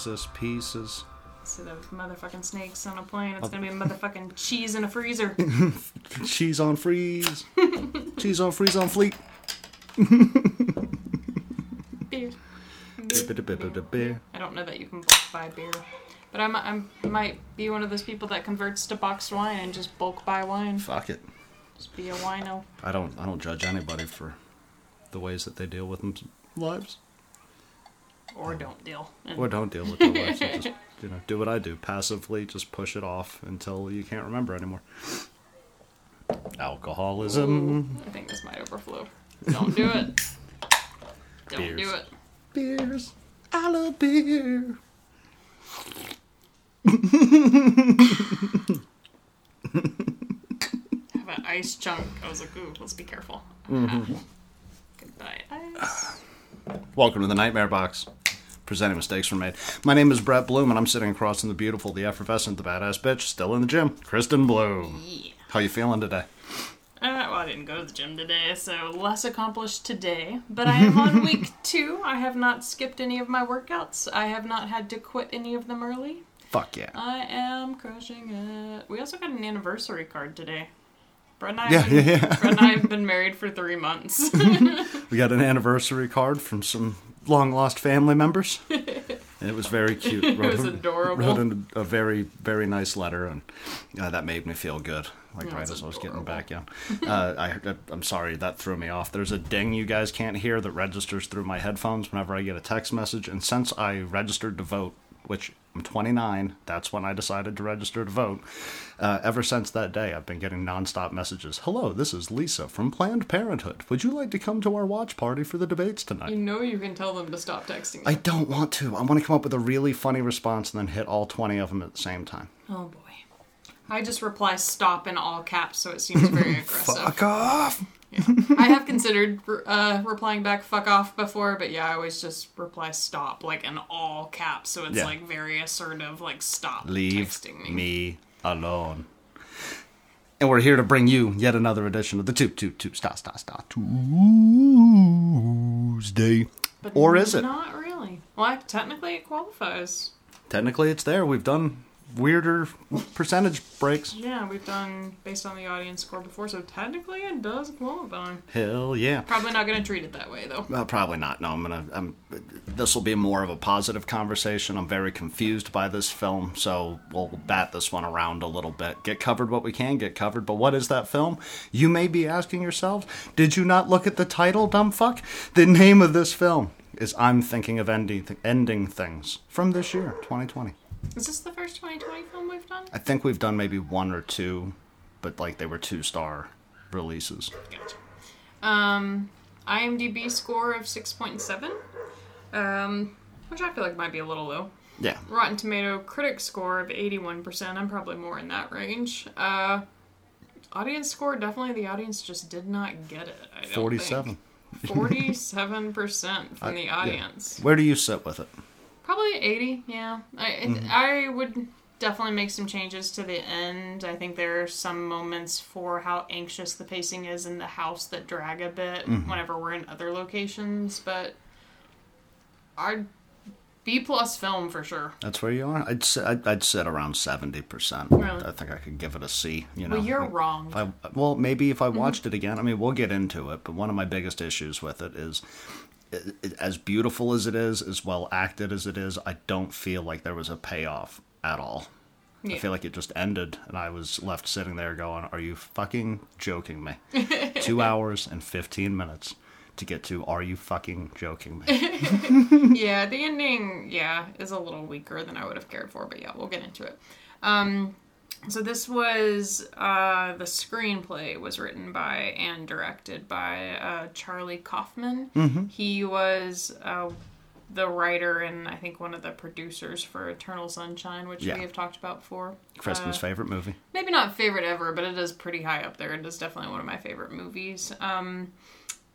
Jesus pieces. Instead of motherfucking snakes on a plane, it's gonna be motherfucking cheese in a freezer. Cheese on freeze. Cheese on freeze on fleet. Beer. Beer. beer, beer. I don't know that you can bulk buy beer, but I'm, I'm might be one of those people that converts to boxed wine and just bulk buy wine. Fuck it. Just be a wino. I don't. I don't judge anybody for the ways that they deal with them lives, Or don't deal. Or don't deal with their lives. just you know, do what I do passively. Just push it off until you can't remember anymore. Alcoholism. I think this might overflow. Don't do it. Don't Beers. do it. Beers. I love beer. Have an ice chunk. I was like, ooh, let's be careful. Mm-hmm. Goodbye, ice. Welcome to the Nightmare Box. Presenting mistakes were made. My name is Brett Bloom, and I'm sitting across from the beautiful, the effervescent, the badass bitch, still in the gym, Kristen Bloom. Yeah. How you feeling today? Uh, well, I didn't go to the gym today, so less accomplished today. But I am on week two. I have not skipped any of my workouts. I have not had to quit any of them early. Fuck yeah. I am crushing it. We also got an anniversary card today. Brett and I, Yeah, been, yeah, yeah. Brett and I have been married for three months. We got an anniversary card from some long lost family members. And it was very cute. It Wrote- was adorable. Wrote in a very, very nice letter, and uh, that made me feel good. Like right That's as I was getting back yeah. Uh, I, I'm sorry that threw me off. There's a ding you guys can't hear that registers through my headphones whenever I get a text message. And since I registered to vote, which I'm 29, that's when I decided to register to vote. Uh, ever since that day, I've been getting nonstop messages. Hello, this is Lisa from Planned Parenthood. Would you like to come to our watch party for the debates tonight? you know you can tell them to stop texting you. I don't want to. I want to come up with a really funny response and then hit all 20 of them at the same time. Oh boy. I just reply stop in all caps, so it seems very aggressive. Fuck off! I have considered uh, replying back "fuck off" before, but yeah, I always just reply "stop" like in all caps, so it's Yeah. like very assertive, like "stop Leave texting me." me alone. And we're here to bring you yet another edition of the Two Two Two Star Star Star Tuesday. But Or is it? Not really. Well, technically, it qualifies. Technically, it's there. We've done weirder percentage breaks. Yeah, we've done based on the audience score before, so technically, it does qualify. Hell yeah. Probably not going to treat it that way though. Well, probably not. No, I'm gonna. I'm. This will be more of a positive conversation. I'm very confused by this film, so we'll bat this one around a little bit. Get covered what we can get covered. But what is that film? You may be asking yourself, did you not look at the title, dumb fuck? The name of this film is "I'm Thinking of Ending Ending Things" from this year, 2020. Is this the first 2020 film we've done? I think we've done maybe one or two, but like they were two star releases. Gotcha. Um, IMDb score of 6.7, um, which I feel like might be a little low. Yeah, Rotten Tomato critic score of 81%. I'm probably more in that range. Uh, audience score, definitely the audience just did not get it. I don't 47. think. 47% from the audience. Where do you sit with it? Probably 80, yeah. I, Mm-hmm. I would definitely make some changes to the end. I think there are some moments for how anxious the pacing is in the house that drag a bit Mm-hmm. whenever we're in other locations, but our B plus film for sure. That's where you are. I'd sit, I'd, I'd sit around seventy percent. Really? I think I could give it a C. You know. Well, you're Like, wrong. I, well, maybe if I watched it again. I mean, we'll get into it. But one of my biggest issues with it is, as beautiful as it is, as well acted as it is, I don't feel like there was a payoff at all. I feel like it just ended, and I was left sitting there going, "Are you fucking joking me?" Two hours and fifteen minutes to get to "Are you fucking joking me?" yeah, the ending, yeah, is a little weaker than I would have cared for, but yeah, we'll get into it. Um, so this was uh, the screenplay was written by and directed by uh, Charlie Kaufman. He was uh, the writer and I think one of the producers for Eternal Sunshine, which Yeah. we have talked about before. Kristen's Uh, favorite movie. maybe not favorite ever, but it is pretty high up there. It is definitely one of my favorite movies. Um,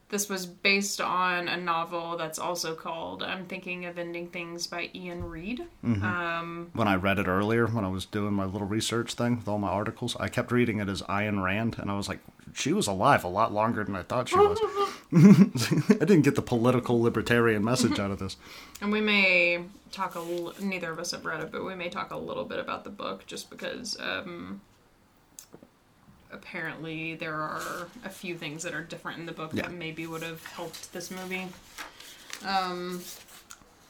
this was based on a novel that's also called I'm Thinking of Ending Things by Iain Reid. Um, when I read it earlier, when I was doing my little research thing with all my articles, I kept reading it as Ayn Rand, and I was like, she was alive a lot longer than I thought she was. I didn't get the political libertarian message out of this. And we may talk a l- neither of us have read it, but we may talk a little bit about the book just because um, apparently there are a few things that are different in the book Yeah. that maybe would have helped this movie. Um,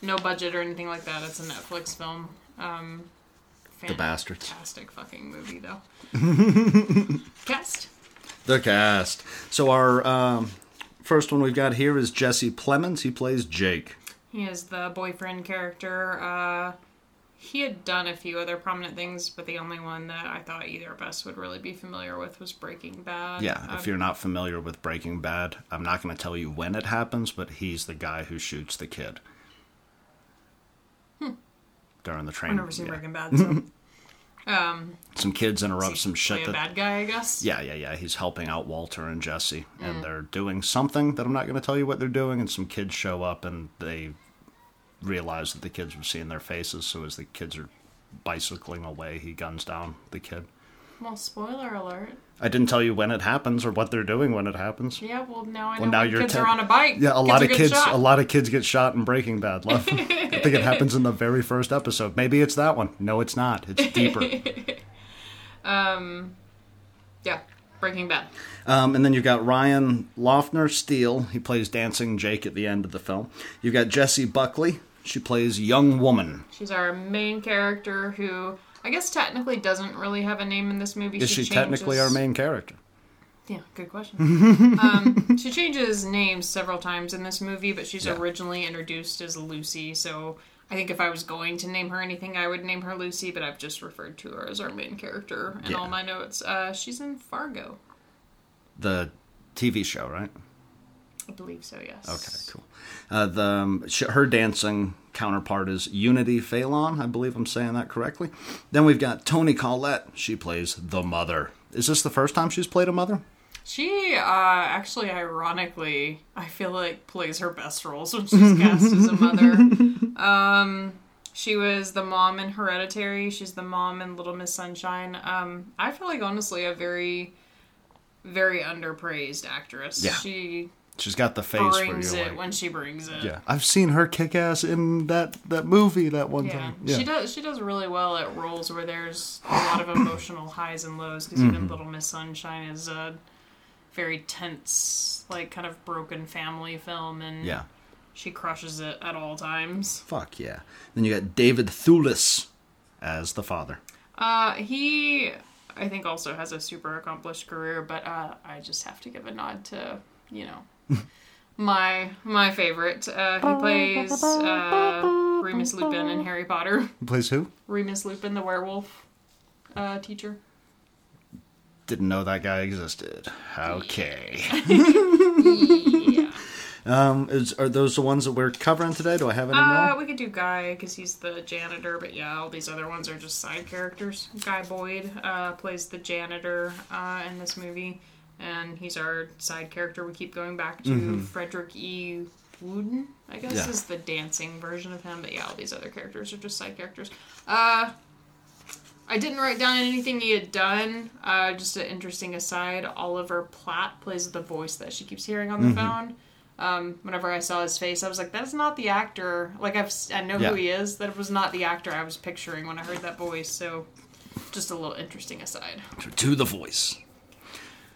no budget or anything like that. It's a Netflix film. Um, The Bastards. Fantastic fucking movie though. Cast. The cast. So our um, first one we've got here is Jesse Plemons. He plays Jake. He is the boyfriend character. Uh, he had done a few other prominent things, but the only one that I thought either of us would really be familiar with was Breaking Bad. Yeah, Um, if you're not familiar with Breaking Bad, I'm not going to tell you when it happens, but he's the guy who shoots the kid during the train. I've never seen yeah. Breaking Bad, so um, Some kids interrupt some shit that bad guy, I guess. Yeah, yeah, yeah. He's helping out Walter and Jesse, Mm. and they're doing something that I'm not going to tell you what they're doing. And some kids show up, and they realize that the kids were seeing their faces. So as the kids are bicycling away, he guns down the kid. Well, spoiler alert. I didn't tell you when it happens or what they're doing when it happens. Yeah, well now I know Well, now you're kids ten- are on a bike. Yeah, a lot of kids, shot. a lot of kids get shot in Breaking Bad. Love. I think it happens in the very first episode. Maybe it's that one. No, it's not. It's deeper. um, Yeah, Breaking Bad. Um, and then you've got Ryan Loeffner Steele. He plays Dancing Jake at the end of the film. You've got Jessie Buckley. She plays Young Woman. She's our main character who I guess technically doesn't really have a name in this movie. Is she, technically our main character? Yeah, good question. um, she changes names several times in this movie, but she's Yeah. originally introduced as Lucy. So I think if I was going to name her anything, I would name her Lucy. But I've just referred to her as our main character in Yeah. all my notes. Uh, she's in Fargo, The TV show, right? I believe so. Yes. Okay, cool. Uh, the um, sh- her dancing counterpart is Unity Phelan. I believe I'm saying that correctly. Then we've got Toni Collette. She plays the mother. Is this the first time she's played a mother? She uh, actually, ironically, I feel like plays her best roles when she's cast as a mother. Um, she was the mom in Hereditary. She's the mom in Little Miss Sunshine. Um, I feel like honestly a very, very underpraised actress. Yeah. She She's got the face brings you're it like, when she brings it. yeah, I've seen her kick ass in that that movie that one Yeah. time. she does. She does really well at roles where there's a lot of emotional highs and lows. Because Mm-hmm. even Little Miss Sunshine is a very tense, like kind of broken family film, and Yeah. she crushes it at all times. Fuck yeah. Then you got David Thewlis as the father. Uh, he, I think, also has a super accomplished career, but uh, I just have to give a nod to you know. My my favorite. Uh, he plays uh, Remus Lupin in Harry Potter. Who plays who? Remus Lupin, the werewolf uh, teacher. Didn't know that guy existed. Okay. yeah. Um, is, are those the ones that we're covering today? Do I have any Uh, more? we could do Guy because he's the janitor, but yeah, all these other ones are just side characters. Guy Boyd uh, plays the janitor uh, in this movie, and he's our side character. We keep going back to Frederick E. Wooden, I guess, Yeah. is the dancing version of him. But yeah, all these other characters are just side characters. Uh, I didn't write down anything he had done. Uh, just an interesting aside. Oliver Platt plays the voice that she keeps hearing on the phone. Um, whenever I saw his face, I was like, "That's not the actor." Like I've I know Yeah. who he is. That was not the actor I was picturing when I heard that voice. So, just a little interesting aside. To the voice.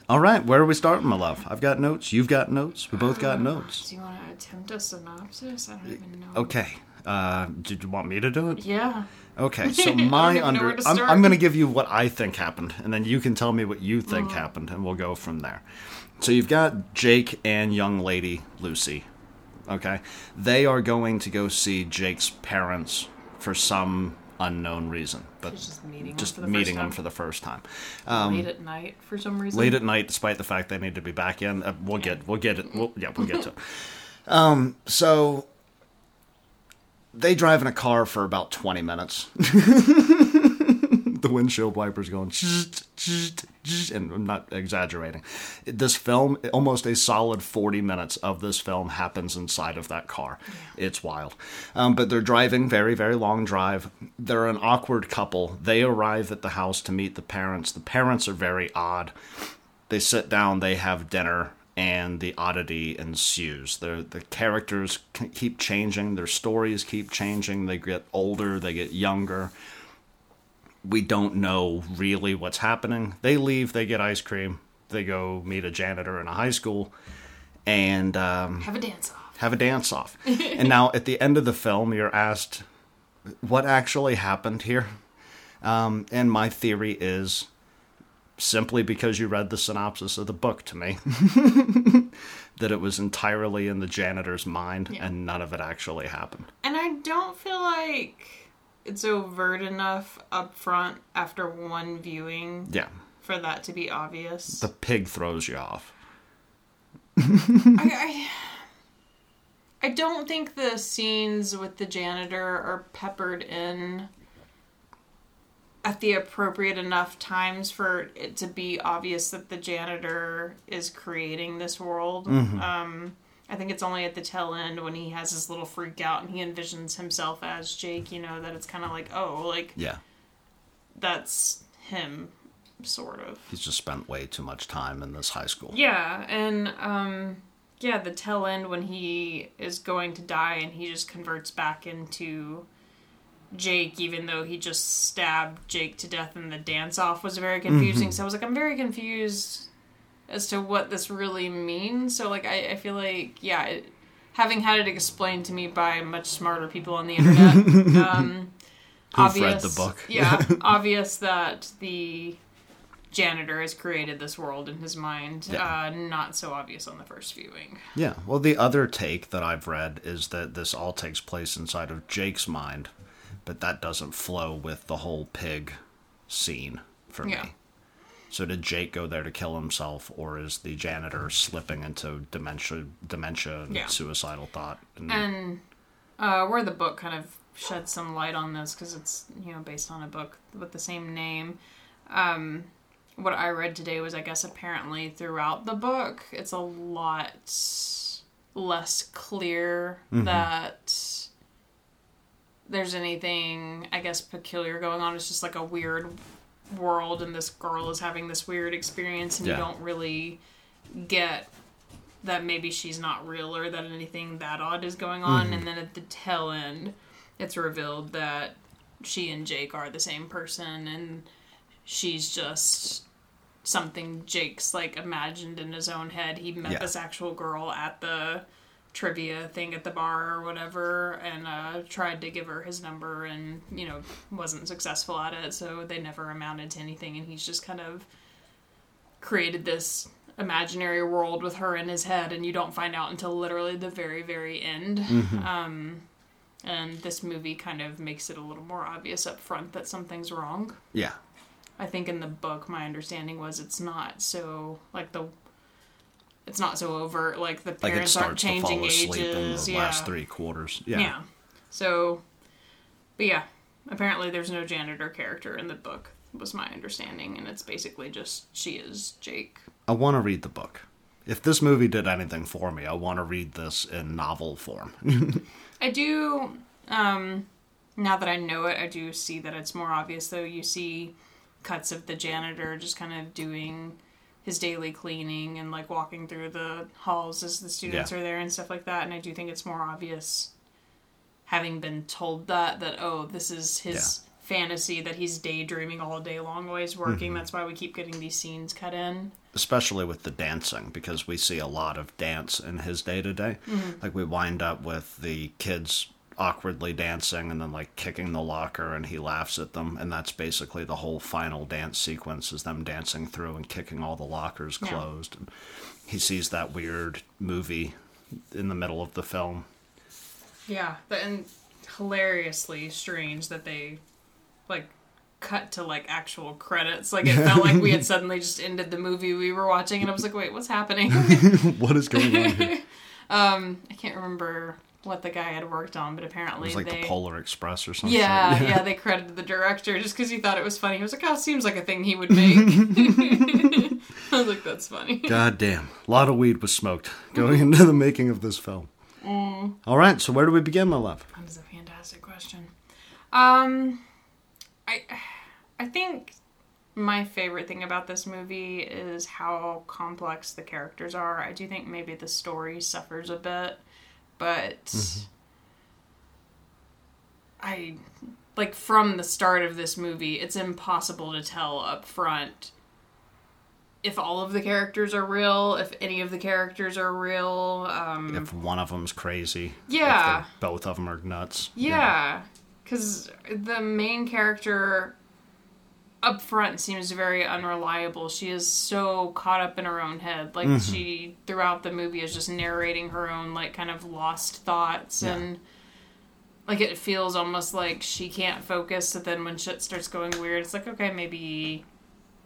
All right, where are we starting, my love? I've got notes. You've got notes. We both got notes. Do you want to attempt a synopsis? I don't even know. Okay. Uh, did you want me to do it? Yeah. Okay, so my under, I'm, I'm going to give you what I think happened, and then you can tell me what you think happened, and we'll go from there. So you've got Jake and young lady Lucy. Okay, they are going to go see Jake's parents for some unknown reason, but He's just meeting just them for the meeting first them time. for the first time. late at night for some reason. late at night, despite the fact they need to be back in. Uh, we'll get, we'll get it. We'll, yeah, we'll get to it. Um, so they drive in a car for about twenty minutes. the windshield wipers going, and I'm not exaggerating. This film, almost a solid forty minutes of this film happens inside of that car. It's wild. Um, but they're driving very, very long drive. They're an awkward couple. They arrive at the house to meet the parents. The parents are very odd they sit down, they have dinner, and the oddity ensues. The the characters keep changing, their stories keep changing. They get older, they get younger. We don't know really what's happening. They leave, they get ice cream, they go meet a janitor in a high school, and um, Have a dance off. have a dance off. and now at the end of the film, you're asked what actually happened here. Um, and my theory is simply because you read the synopsis of the book to me that it was entirely in the janitor's mind Yeah. and none of it actually happened. And I don't feel like it's overt enough up front after one viewing Yeah. for that to be obvious. The pig throws you off. I, I, I don't think the scenes with the janitor are peppered in at the appropriate enough times for it to be obvious that the janitor is creating this world. Um, I think it's only at the tail end when he has his little freak out and he envisions himself as Jake, you know, that it's kind of like, oh, like Yeah. that's him, sort of. He's just spent way too much time in this high school. Yeah, and um yeah, the tail end when he is going to die and he just converts back into Jake even though he just stabbed Jake to death in the dance off was very confusing. So I was like I'm very confused as to what this really means. So like I, I feel like yeah, it, having had it explained to me by much smarter people on the internet um Who've read the book. yeah, obvious that the janitor has created this world in his mind. Yeah. Uh, not so obvious on the first viewing. Yeah. Well, the other take that I've read is that this all takes place inside of Jake's mind, but that doesn't flow with the whole pig scene for Yeah. me. So did Jake go there to kill himself, or is the janitor slipping into dementia, dementia and Yeah. suicidal thought? And, And uh, where the book kind of sheds some light on this because it's you know based on a book with the same name. Um, what I read today was I guess apparently throughout the book it's a lot less clear that there's anything I guess peculiar going on. It's just like a weird world and this girl is having this weird experience and Yeah. you don't really get that maybe she's not real or that anything that odd is going on mm-hmm. and then at the tail end it's revealed that she and Jake are the same person and she's just something Jake's like imagined in his own head. He met Yeah. this actual girl at the trivia thing at the bar or whatever and uh, tried to give her his number and you know wasn't successful at it so they never amounted to anything and he's just kind of created this imaginary world with her in his head and you don't find out until literally the very very end. Um, and this movie kind of makes it a little more obvious up front that something's wrong. Yeah, i think in the book my understanding was it's not so like the it's not so overt like the like parents aren't starts to changing fall asleep in ages the yeah last three quarters. Yeah. yeah so but yeah apparently there's no janitor character in the book was my understanding and it's basically just she is jake I want to read the book. If this movie did anything for me, I want to read this in novel form. I do. Um, now that I know it, I do see that it's more obvious. Though you see cuts of the janitor just kind of doing his daily cleaning and like walking through the halls as the students Yeah. are there and stuff like that. And I do think it's more obvious, having been told that that oh, this is his fantasy that he's daydreaming all day long while he's working. Mm-hmm. That's why we keep getting these scenes cut in. especially with the dancing because we see a lot of dance in his day to day. Like we wind up with the kids awkwardly dancing and then like kicking the locker and he laughs at them and that's basically the whole final dance sequence is them dancing through and kicking all the lockers Yeah. closed. And he sees that weird movie in the middle of the film. Yeah, but and hilariously strange that they like cut to like actual credits. Like it felt like we had suddenly just ended the movie we were watching, and I was like, "Wait, what's happening?" what is going on here? Um, I can't remember what the guy had worked on, but apparently It was like they. the Polar Express or something. yeah, yeah, they credited the director just because he thought it was funny. He was like, "Oh, it seems like a thing he would make." I was like, "That's funny." God damn. A lot of weed was smoked going into the making of this film. All right, so where do we begin, my love? That is a fantastic question. Um, I, I think my favorite thing about this movie is how complex the characters are. I do think maybe the story suffers a bit, but Mm-hmm. I like from the start of this movie, it's impossible to tell up front if all of the characters are real, if any of the characters are real. Um, If one of them's crazy, Yeah. both of them are nuts. Yeah, because the main character up front seems very unreliable. She is so caught up in her own head. Like Mm-hmm. she throughout the movie is just narrating her own like kind of lost thoughts Yeah. and like it feels almost like she can't focus. So then when shit starts going weird, it's like okay, maybe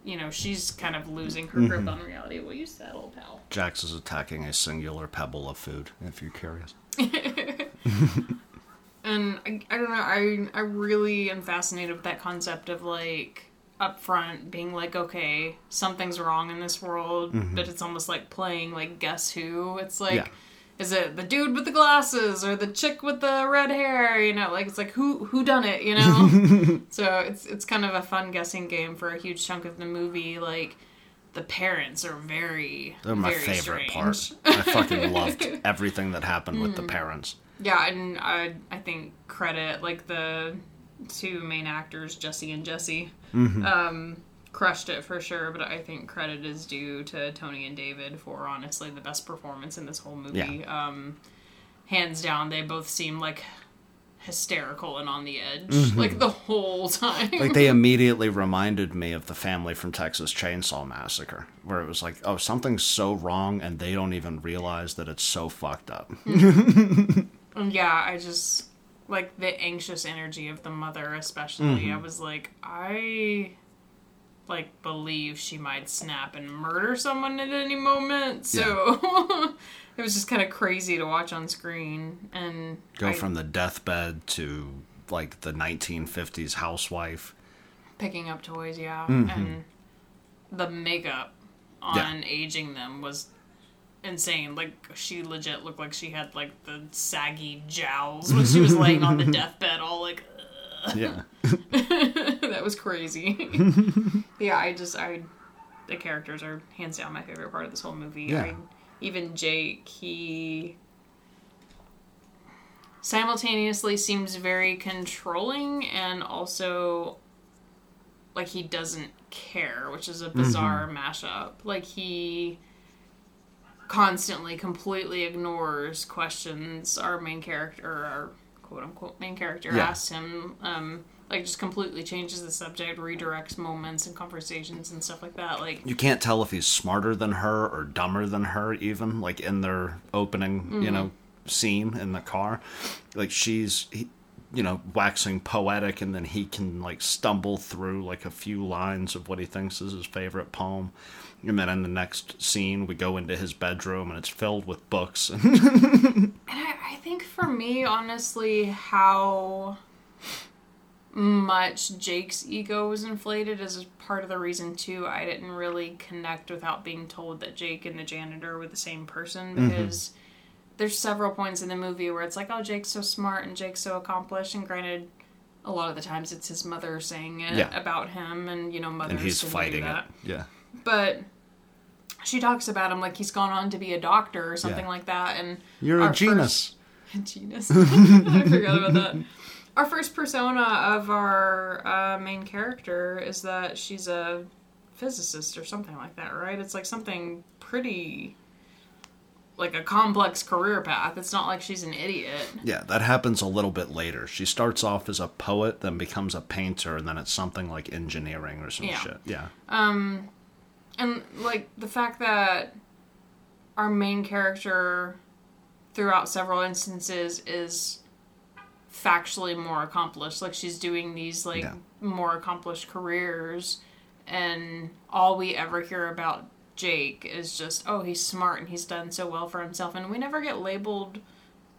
you know she's kind of losing her Mm-hmm. grip on reality. Will you settle, pal? Jax is attacking a singular pebble of food. If you're curious. and I, I don't know I, I really am fascinated with that concept of like upfront being like okay something's wrong in this world but it's almost like playing like guess who it's like Yeah. is it the dude with the glasses or the chick with the red hair you know like it's like who who done it you know so it's it's kind of a fun guessing game for a huge chunk of the movie like the parents are very They're my very favorite strange. part. I fucking loved everything that happened with the Mm. parents. Yeah, and I I think credit like the two main actors, Jesse and Jesse, um, crushed it for sure. But I think credit is due to Toni and David for honestly the best performance in this whole movie. Um, hands down, they both seem like hysterical and on the edge like the whole time. Like they immediately reminded me of the family from Texas Chainsaw Massacre, where it was like, oh, something's so wrong, and they don't even realize that it's so fucked up. Yeah, I just like the anxious energy of the mother, especially. Mm-hmm. I was like, I like believe she might snap and murder someone at any moment. So it was just kind of crazy to watch on screen and Go I- from the deathbed to like the 1950s housewife. picking up toys, yeah, Mm-hmm. and the makeup on aging them was insane. Like she legit looked like she had like the saggy jowls when she was laying on the deathbed, all like. Yeah. that was crazy. yeah, I just I the characters are hands down my favorite part of this whole movie. Yeah. I, even Jake, he simultaneously seems very controlling and also like he doesn't care, which is a mm-hmm. bizarre mashup. Like he constantly completely ignores questions our main character our quote unquote main character Yeah. asks him um like just completely changes the subject redirects moments and conversations and stuff like that like You can't tell if he's smarter than her or dumber than her, even like in their opening, you know, scene in the car. Like she's, he, you know, waxing poetic, and then he can like stumble through like a few lines of what he thinks is his favorite poem. And then in the next scene, we go into his bedroom, and it's filled with books. And I, I think for me, honestly, how much Jake's ego was inflated is part of the reason too. I didn't really connect without being told that Jake and the janitor were the same person mm-hmm. because there's several points in the movie where it's like, oh, Jake's so smart and Jake's so accomplished, and granted. A lot of the times it's his mother saying it Yeah. about him, and you know, mothers and he's fighting it. Yeah. but she talks about him like he's gone on to be a doctor or something Yeah. like that and You're a genus. first- genus i forgot about that our first persona of our uh, main character is that she's a physicist or something like that right it's like something pretty like a complex career path it's not like she's an idiot Yeah, that happens a little bit later. She starts off as a poet, then becomes a painter, and then it's something like engineering or some Yeah. shit. Yeah. And like the fact that our main character throughout several instances is factually more accomplished like she's doing these like Yeah. more accomplished careers and all we ever hear about Jake is just oh he's smart and he's done so well for himself and we never get labeled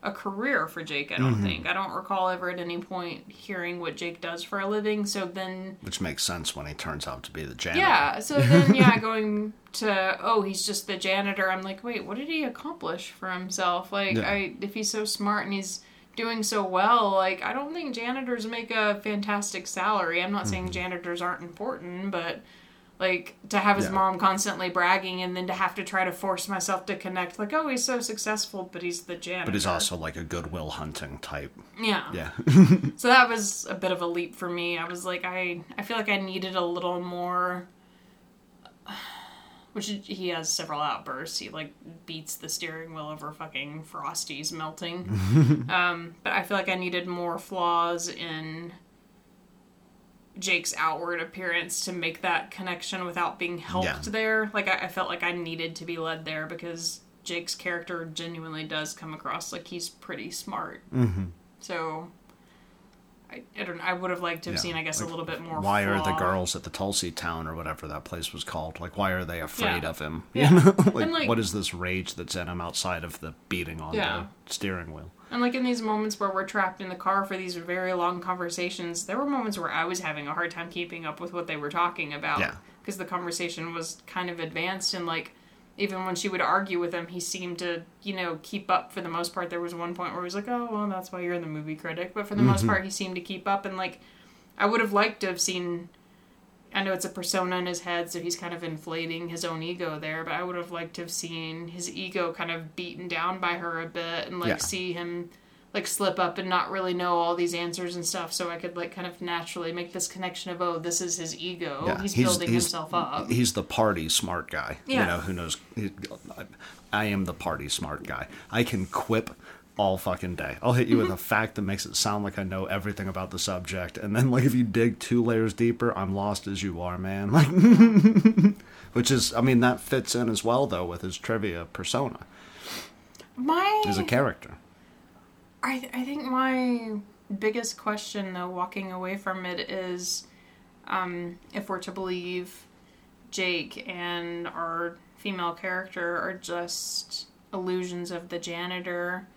a career for Jake I don't think I don't recall ever at any point hearing what Jake does for a living so then Which makes sense when he turns out to be the janitor. yeah. So then, yeah, going to oh, he's just the janitor. I'm like, wait, what did he accomplish for himself? Like, Yeah. I if he's so smart and he's doing so well, like, I don't think janitors make a fantastic salary. I'm not Mm-hmm. saying janitors aren't important, but Like to have his Yeah. mom constantly bragging, and then to have to try to force myself to connect. Like, oh, he's so successful, but he's the janitor. But he's also like a goodwill hunting type. yeah. Yeah. So that was a bit of a leap for me. I was like, I I feel like I needed a little more. Which he has several outbursts. He like beats the steering wheel over fucking Frosty's melting. um, but I feel like I needed more flaws in Jake's outward appearance to make that connection without being helped Yeah. there. Like I, I felt like I needed to be led there because Jake's character genuinely does come across like he's pretty smart. Mm-hmm. So I, I don't. I would have liked to have Yeah. seen, I guess, a little bit more. Why are the girls at the Tulsey Town or whatever that place was called? Like, why are they afraid Yeah. of him? Yeah. You know? like, like- what is this rage that's in him outside of the beating on the steering wheel? And like in these moments where we're trapped in the car for these very long conversations, there were moments where I was having a hard time keeping up with what they were talking about. Yeah. Because the conversation was kind of advanced and like even when she would argue with him, he seemed to, you know, keep up for the most part. There was one point where he was like, Oh, well, that's why you're the movie critic. But for the most mm-hmm. part he seemed to keep up and like I would have liked to have seen I know it's a persona in his head, so he's kind of inflating his own ego there, but I would have liked to have seen his ego kind of beaten down by her a bit and like Yeah. see him like slip up and not really know all these answers and stuff so I could like kind of naturally make this connection of oh this is his ego. Yeah, he's, building himself up. He's the party smart guy. yeah. You know, who knows? I am the party smart guy. I can quip all fucking day. I'll hit you with a fact that makes it sound like I know everything about the subject, and then like if you dig two layers deeper, I'm lost as you are, man. Like, which is, I mean, that fits in as well though with his trivia persona My as a character. I th- I think my biggest question though walking away from it is um if we're to believe Jake and our female character are just illusions of the janitor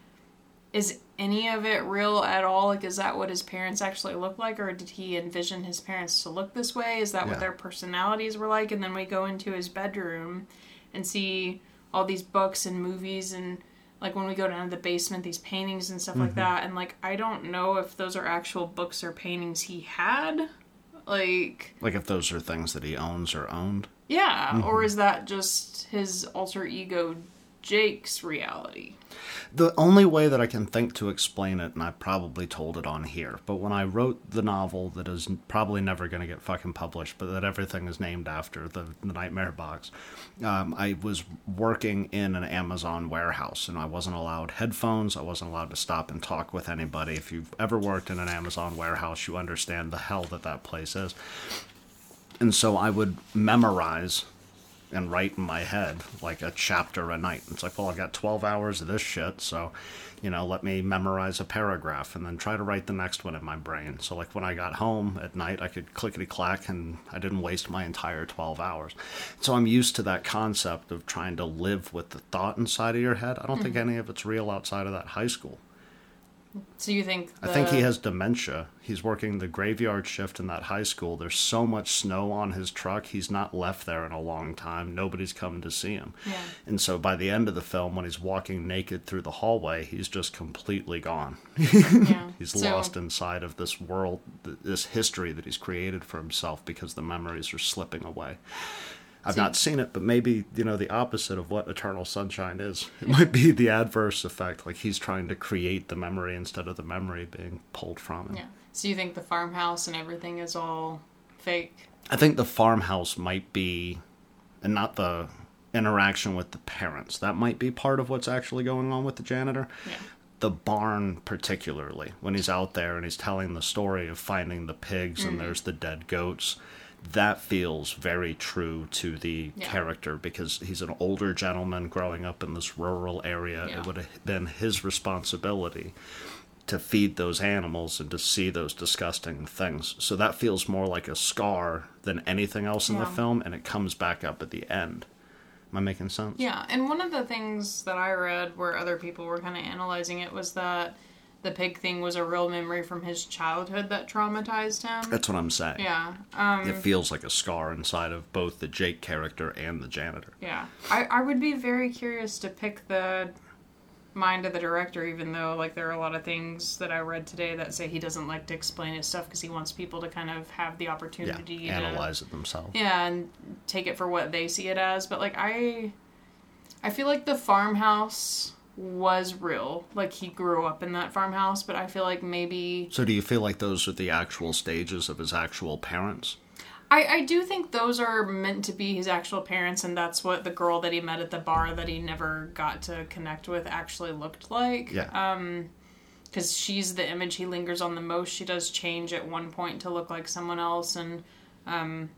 is any of it real at all? Like is that what his parents actually look like? Or did he envision his parents to look this way? Is that Yeah. what their personalities were like? And then we go into his bedroom and see all these books and movies and like when we go down to the basement these paintings and stuff like mm-hmm. that. And like i don't know if those are actual books or paintings he had. Like Like if those are things that he owns or owned. yeah. Mm-hmm. Or is that just his alter ego jake's reality The only way that I can think to explain it, and I probably told it on here, but when I wrote the novel that is probably never going to get fucking published, but that everything is named after the, the Nightmare Box, um, I was working in an Amazon warehouse, and I wasn't allowed headphones. I wasn't allowed to stop and talk with anybody. If you've ever worked in an Amazon warehouse, you understand the hell that that place is. And so I would memorize and write in my head like a chapter a night. It's like, well, I got 12 hours of this shit, so, you know, let me memorize a paragraph and then try to write the next one in my brain. So, like, when I got home at night, I could clickety clack and I didn't waste my entire 12 hours. So, I'm used to that concept of trying to live with the thought inside of your head. I don't think mm-hmm. any of it's real outside of that high school. So you think I think he has dementia. He's working the graveyard shift in that high school. There's so much snow on his truck. He's not left there in a long time. Nobody's come to see him. Yeah. And so by the end of the film, when he's walking naked through the hallway, he's just completely gone. yeah. He's So- lost inside of this world, this history that he's created for himself because the memories are slipping away. I've See- not seen it, but maybe, you know, the opposite of what Eternal Sunshine is. It might be the adverse effect, like he's trying to create the memory instead of the memory being pulled from him. yeah so you think the farmhouse and everything is all fake I think the farmhouse might be, and not the interaction with the parents. That might be part of what's actually going on with the janitor. yeah The barn, particularly, when he's out there and he's telling the story of finding the pigs and mm-hmm. there's the dead goats, that feels very true to the Yeah. character because he's an older gentleman growing up in this rural area. Yeah. It would have been his responsibility to feed those animals and to see those disgusting things. So that feels more like a scar than anything else in the film, and it comes back up at the end. Am I making sense? Yeah, and one of the things that I read where other people were kind of analyzing it was that the pig thing was a real memory from his childhood that traumatized him. That's what I'm saying. Yeah. Um, It feels like a scar inside of both the Jake character and the janitor. yeah. I, I would be very curious to pick the mind of the director, even though, like, there are a lot of things that I read today that say he doesn't like to explain his stuff because he wants people to kind of have the Yeah, opportunity to. analyze it themselves. Yeah, and take it for what they see it as. But like I, I feel like the farmhouse was real. Like he grew up in that farmhouse, but I feel like maybe So do you feel like those are the actual stages of his actual parents? I, I do think those are meant to be his actual parents, and that's what the girl that he met at the bar that he never got to connect with actually looked like. Yeah. Um, because she's the image he lingers on the most. She does change at one point to look like someone else, and um,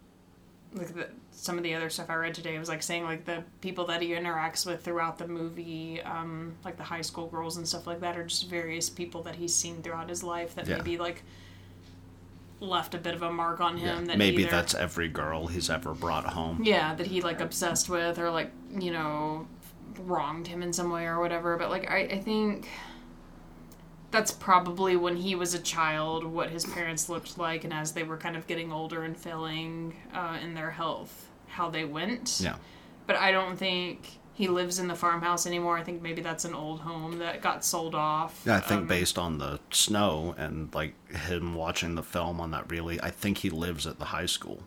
like the, some of the other stuff I read today was like saying like the people that he interacts with throughout the movie, um, like the high school girls and stuff like that, are just various people that he's seen throughout his life that Yeah. maybe like left a bit of a mark on him. That Maybe either, that's every girl he's ever brought home. yeah, that he like obsessed with or like, you know, wronged him in some way or whatever. But like I, I think that's probably when he was a child what his parents looked like and as they were kind of getting older and failing uh, in their health, how they went. Yeah. But I don't think he lives in the farmhouse anymore. I think maybe that's an old home that got sold off. Yeah, I think Um, based on the snow and like him watching the film on that really, I think he lives at the high school.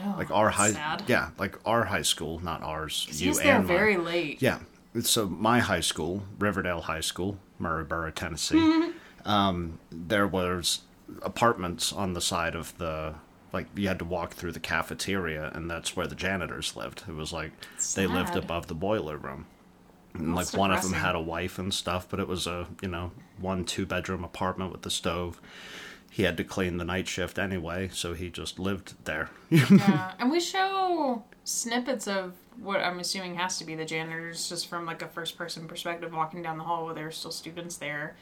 oh, Like our high sad. Yeah, like our high school, not ours. You He's there mine. very late. Yeah. So my high school, Riverdale High School, Murfreesboro, Tennessee. Um, there was apartments on the side of the like you had to walk through the cafeteria and that's where the janitors lived. It was like they lived above the boiler room. And That's like one of them had a wife and stuff, but it was a, you know, one two bedroom apartment with the stove. He had to clean the night shift anyway, so he just lived there. Yeah, and we show snippets of what I'm assuming has to be the janitors, just from like a first person perspective, walking down the hall where there are still students there.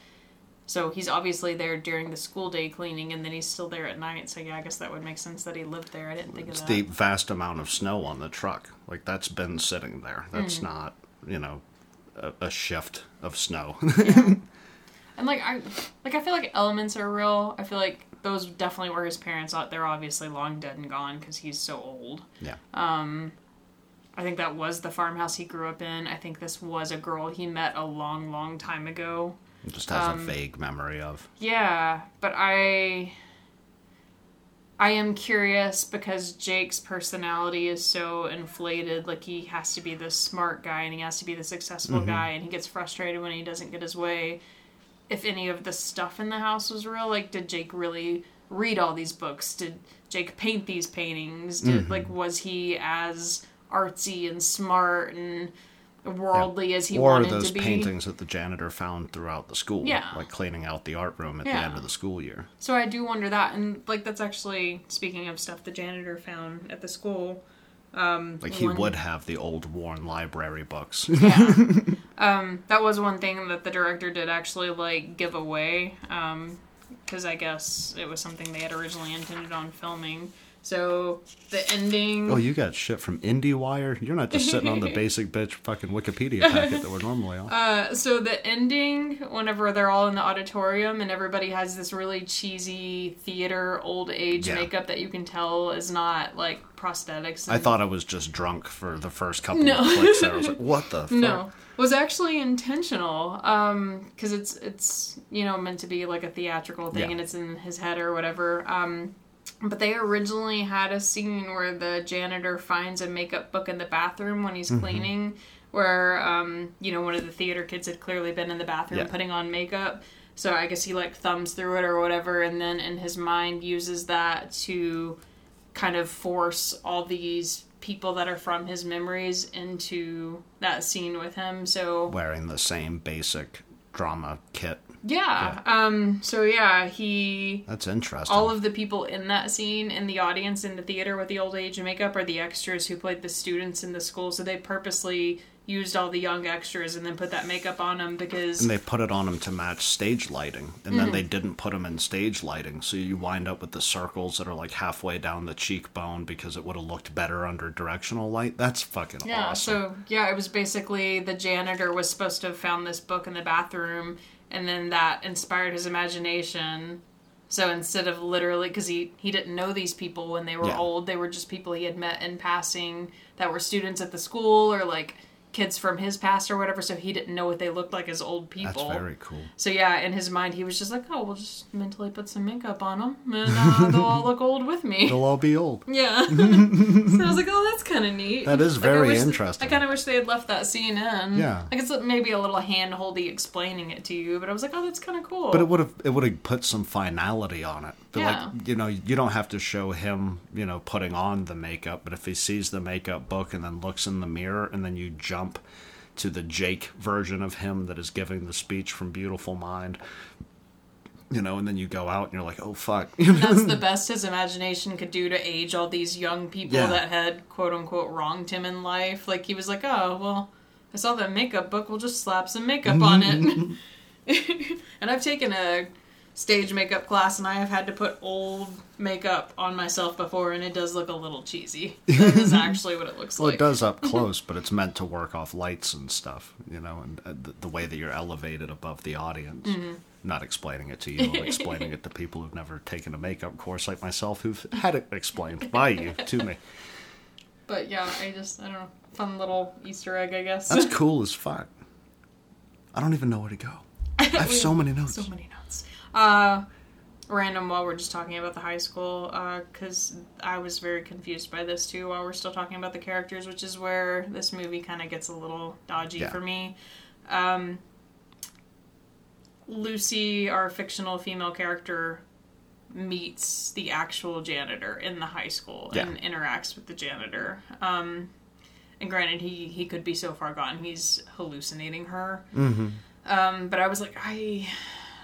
So he's obviously there during the school day cleaning, and then he's still there at night. So yeah, I guess that would make sense that he lived there. I didn't think of It's that. the vast amount of snow on the truck. Like that's been sitting there. That's Mm. not, you know, a, a shift of snow. And like I, like I feel like elements are real. I feel like those definitely were his parents. Out They're obviously long dead and gone because he's so old. yeah. Um, I think that was the farmhouse he grew up in. I think this was a girl he met a long, long time ago. Just has um, a vague memory of. Yeah, but I I am curious because Jake's personality is so inflated. Like he has to be the smart guy and he has to be the successful guy and he gets frustrated when he doesn't get his way. If any of the stuff in the house was real, like did Jake really read all these books? Did Jake paint these paintings? Did like was he as artsy and smart and worldly as he or wanted those to be? Or those paintings that the janitor found throughout the school. Yeah. Like cleaning out the art room at the end of the school year. So I do wonder that, and like that's actually speaking of stuff the janitor found at the school. um, Like he One- would have the old worn library books. Yeah, um, that was one thing that the director did actually like give away, because I guess it was something they had originally intended on filming. So the ending. oh, you got shit from IndieWire? You're not just sitting on the basic bitch fucking Wikipedia packet that we're normally on. Uh, so the ending, whenever they're all in the auditorium and everybody has this really cheesy theater old age Yeah. makeup that you can tell is not like prosthetics. I thought I was just drunk for the first couple No. of clicks there. I was like, what the fuck? No, was actually intentional. Um, because it's it's you know meant to be like a theatrical thing, Yeah. and it's in his head or whatever. Um, but they originally had a scene where the janitor finds a makeup book in the bathroom when he's Mm-hmm. cleaning, where um, you know one of the theater kids had clearly been in the bathroom Yeah. putting on makeup. So I guess he like thumbs through it or whatever, and then in his mind uses that to kind of force all these people that are from his memories into that scene with him. So Wearing the same basic drama kit. Yeah, um so yeah, he That's interesting. all of the people in that scene in the audience in the theater with the old age and makeup are the extras who played the students in the school. So they purposely used all the young extras and then put that makeup on them because and they put it on them to match stage lighting and Mm-hmm. then they didn't put them in stage lighting so you wind up with the circles that are like halfway down the cheekbone because it would have looked better under directional light that's fucking awesome. Yeah, awesome so yeah, it was basically the janitor was supposed to have found this book in the bathroom, and then that inspired his imagination. So instead of literally, because he he didn't know these people when they were Yeah. old, they were just people he had met in passing that were students at the school or like kids from his past or whatever. So he didn't know what they looked like as old people. that's very cool So yeah, in his mind, he was just like, "Oh, we'll just mentally put some makeup on them, and uh, they'll all look old with me." they'll all be old Yeah. so I was like, oh, right? That is Like, I very wish- interesting. I kind of wish they had left that scene in. Yeah. Like it's maybe a little hand holdy explaining it to you, but I was like, oh, that's kind of cool. But it would have it would have put some finality on it. But Yeah. Like you know, you don't have to show him, you know, putting on the makeup. But if he sees the makeup book and then looks in the mirror, and then you jump to the Jake version of him that is giving the speech from Beautiful Mind, you know, and then you go out and you're like, oh fuck, that's the best his imagination could do to age all these young people Yeah. that had quote unquote wronged him in life. Like he was like, oh well, I saw that makeup book. We'll just slap some makeup on it. and I've taken a stage makeup class, and I have had to put old makeup on myself before, and it does look a little cheesy. That is actually what it looks Well, like. it does up close, but it's meant to work off lights and stuff, you know, and uh, the, the way that you're elevated above the audience. Mm-hmm. Not explaining it to you, explaining it to people who've never taken a makeup course like myself, who've had it explained by you to me. But yeah, I just I don't know, fun little Easter egg, I guess. That's cool as fuck. I don't even know where to go. I have so many notes. So many notes. Uh, random while we're just talking about the high school, because I was very confused by this too while we're still talking about the characters, which is where this movie kind of gets a little dodgy Yeah. for me. Um, Lucy, our fictional female character, meets the actual janitor in the high school Yeah. and interacts with the janitor. Um, and granted, he he could be so far gone, he's hallucinating her. Mm-hmm. Um, but I was like, I,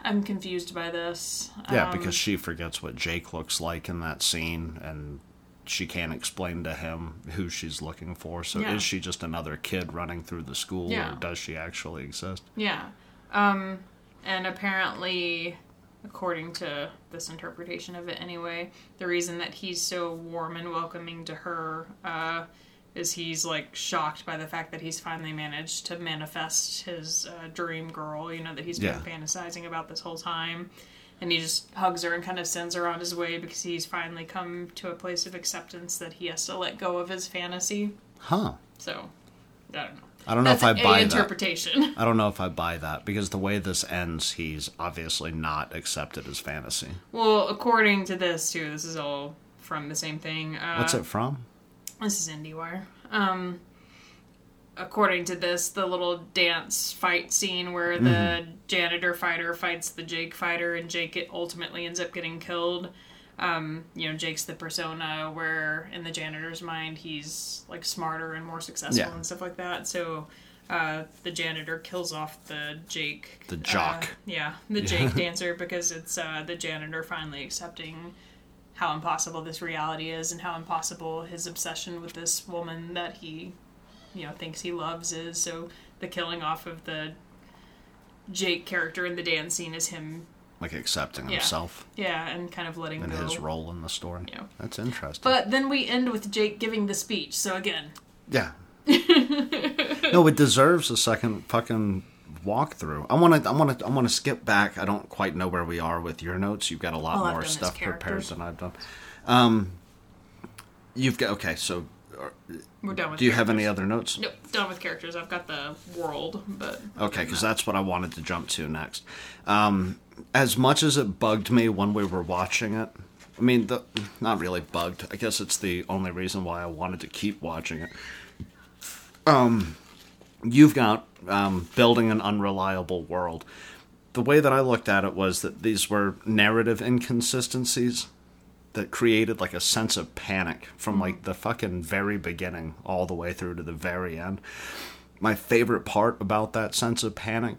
I'm confused by this. Yeah, Um, because she forgets what Jake looks like in that scene, and she can't explain to him who she's looking for. So Yeah. is she just another kid running through the school, Yeah. or does she actually exist? yeah, um, and apparently, according to this interpretation of it, anyway, the reason that he's so warm and welcoming to her, uh, is he's like shocked by the fact that he's finally managed to manifest his uh, dream girl, you know, that he's been Yeah. fantasizing about this whole time. And he just hugs her and kind of sends her on his way because he's finally come to a place of acceptance that he has to let go of his fantasy. Huh. So, I don't know. I don't know That's if I buy that. interpretation. I don't know if I buy that because the way this ends, he's obviously not accepted as fantasy. Well, according to this too, this is all from the same thing. Uh, What's it from? This is IndieWire. Um, according to this, the little dance fight scene where the Mm-hmm. janitor fighter fights the Jake fighter, and Jake it ultimately ends up getting killed. Um, you know, Jake's the persona where, in the janitor's mind, he's like smarter and more successful Yeah. and stuff like that. So. Uh, the janitor kills off the Jake. The jock. uh, yeah, the Jake dancer because it's uh, the janitor finally accepting how impossible this reality is and how impossible his obsession with this woman that he you know thinks he loves is so the killing off of the jake character in the dance scene is him Like accepting Yeah. himself yeah and kind of letting and go his role in the story. Yeah. That's interesting. but then we end with jake giving the speech so again Yeah. no, it deserves a second fucking walkthrough. I want to. I want to. I want to skip back. I don't quite know where we are with your notes. You've got a lot All more stuff prepared than I've done. Um, you've got okay. So, uh, we're done with do you have any other notes? nope done with characters i've got the world but Okay, because that's what I wanted to jump to next. Um, as much as it bugged me when we were watching it, I mean, the, not really bugged. I guess it's the only reason why I wanted to keep watching it. Um, you've got um, building an unreliable world. The way that I looked at it was that these were narrative inconsistencies that created like a sense of panic from like the fucking very beginning all the way through to the very end. My favorite part about that sense of panic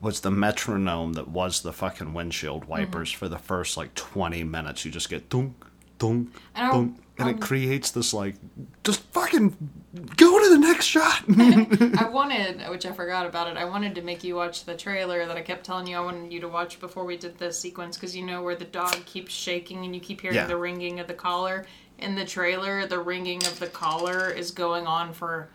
was the metronome that was the fucking windshield wipers for the first like 20 minutes. You just get dunk, dunk, And dunk. And um, it creates this like, just fucking go to the next shot. I wanted, which I forgot about it. I wanted to make you watch the trailer that I kept telling you I wanted you to watch before we did this sequence because you know where the dog keeps shaking and you keep hearing Yeah. the ringing of the collar. In the trailer, the ringing of the collar is going on for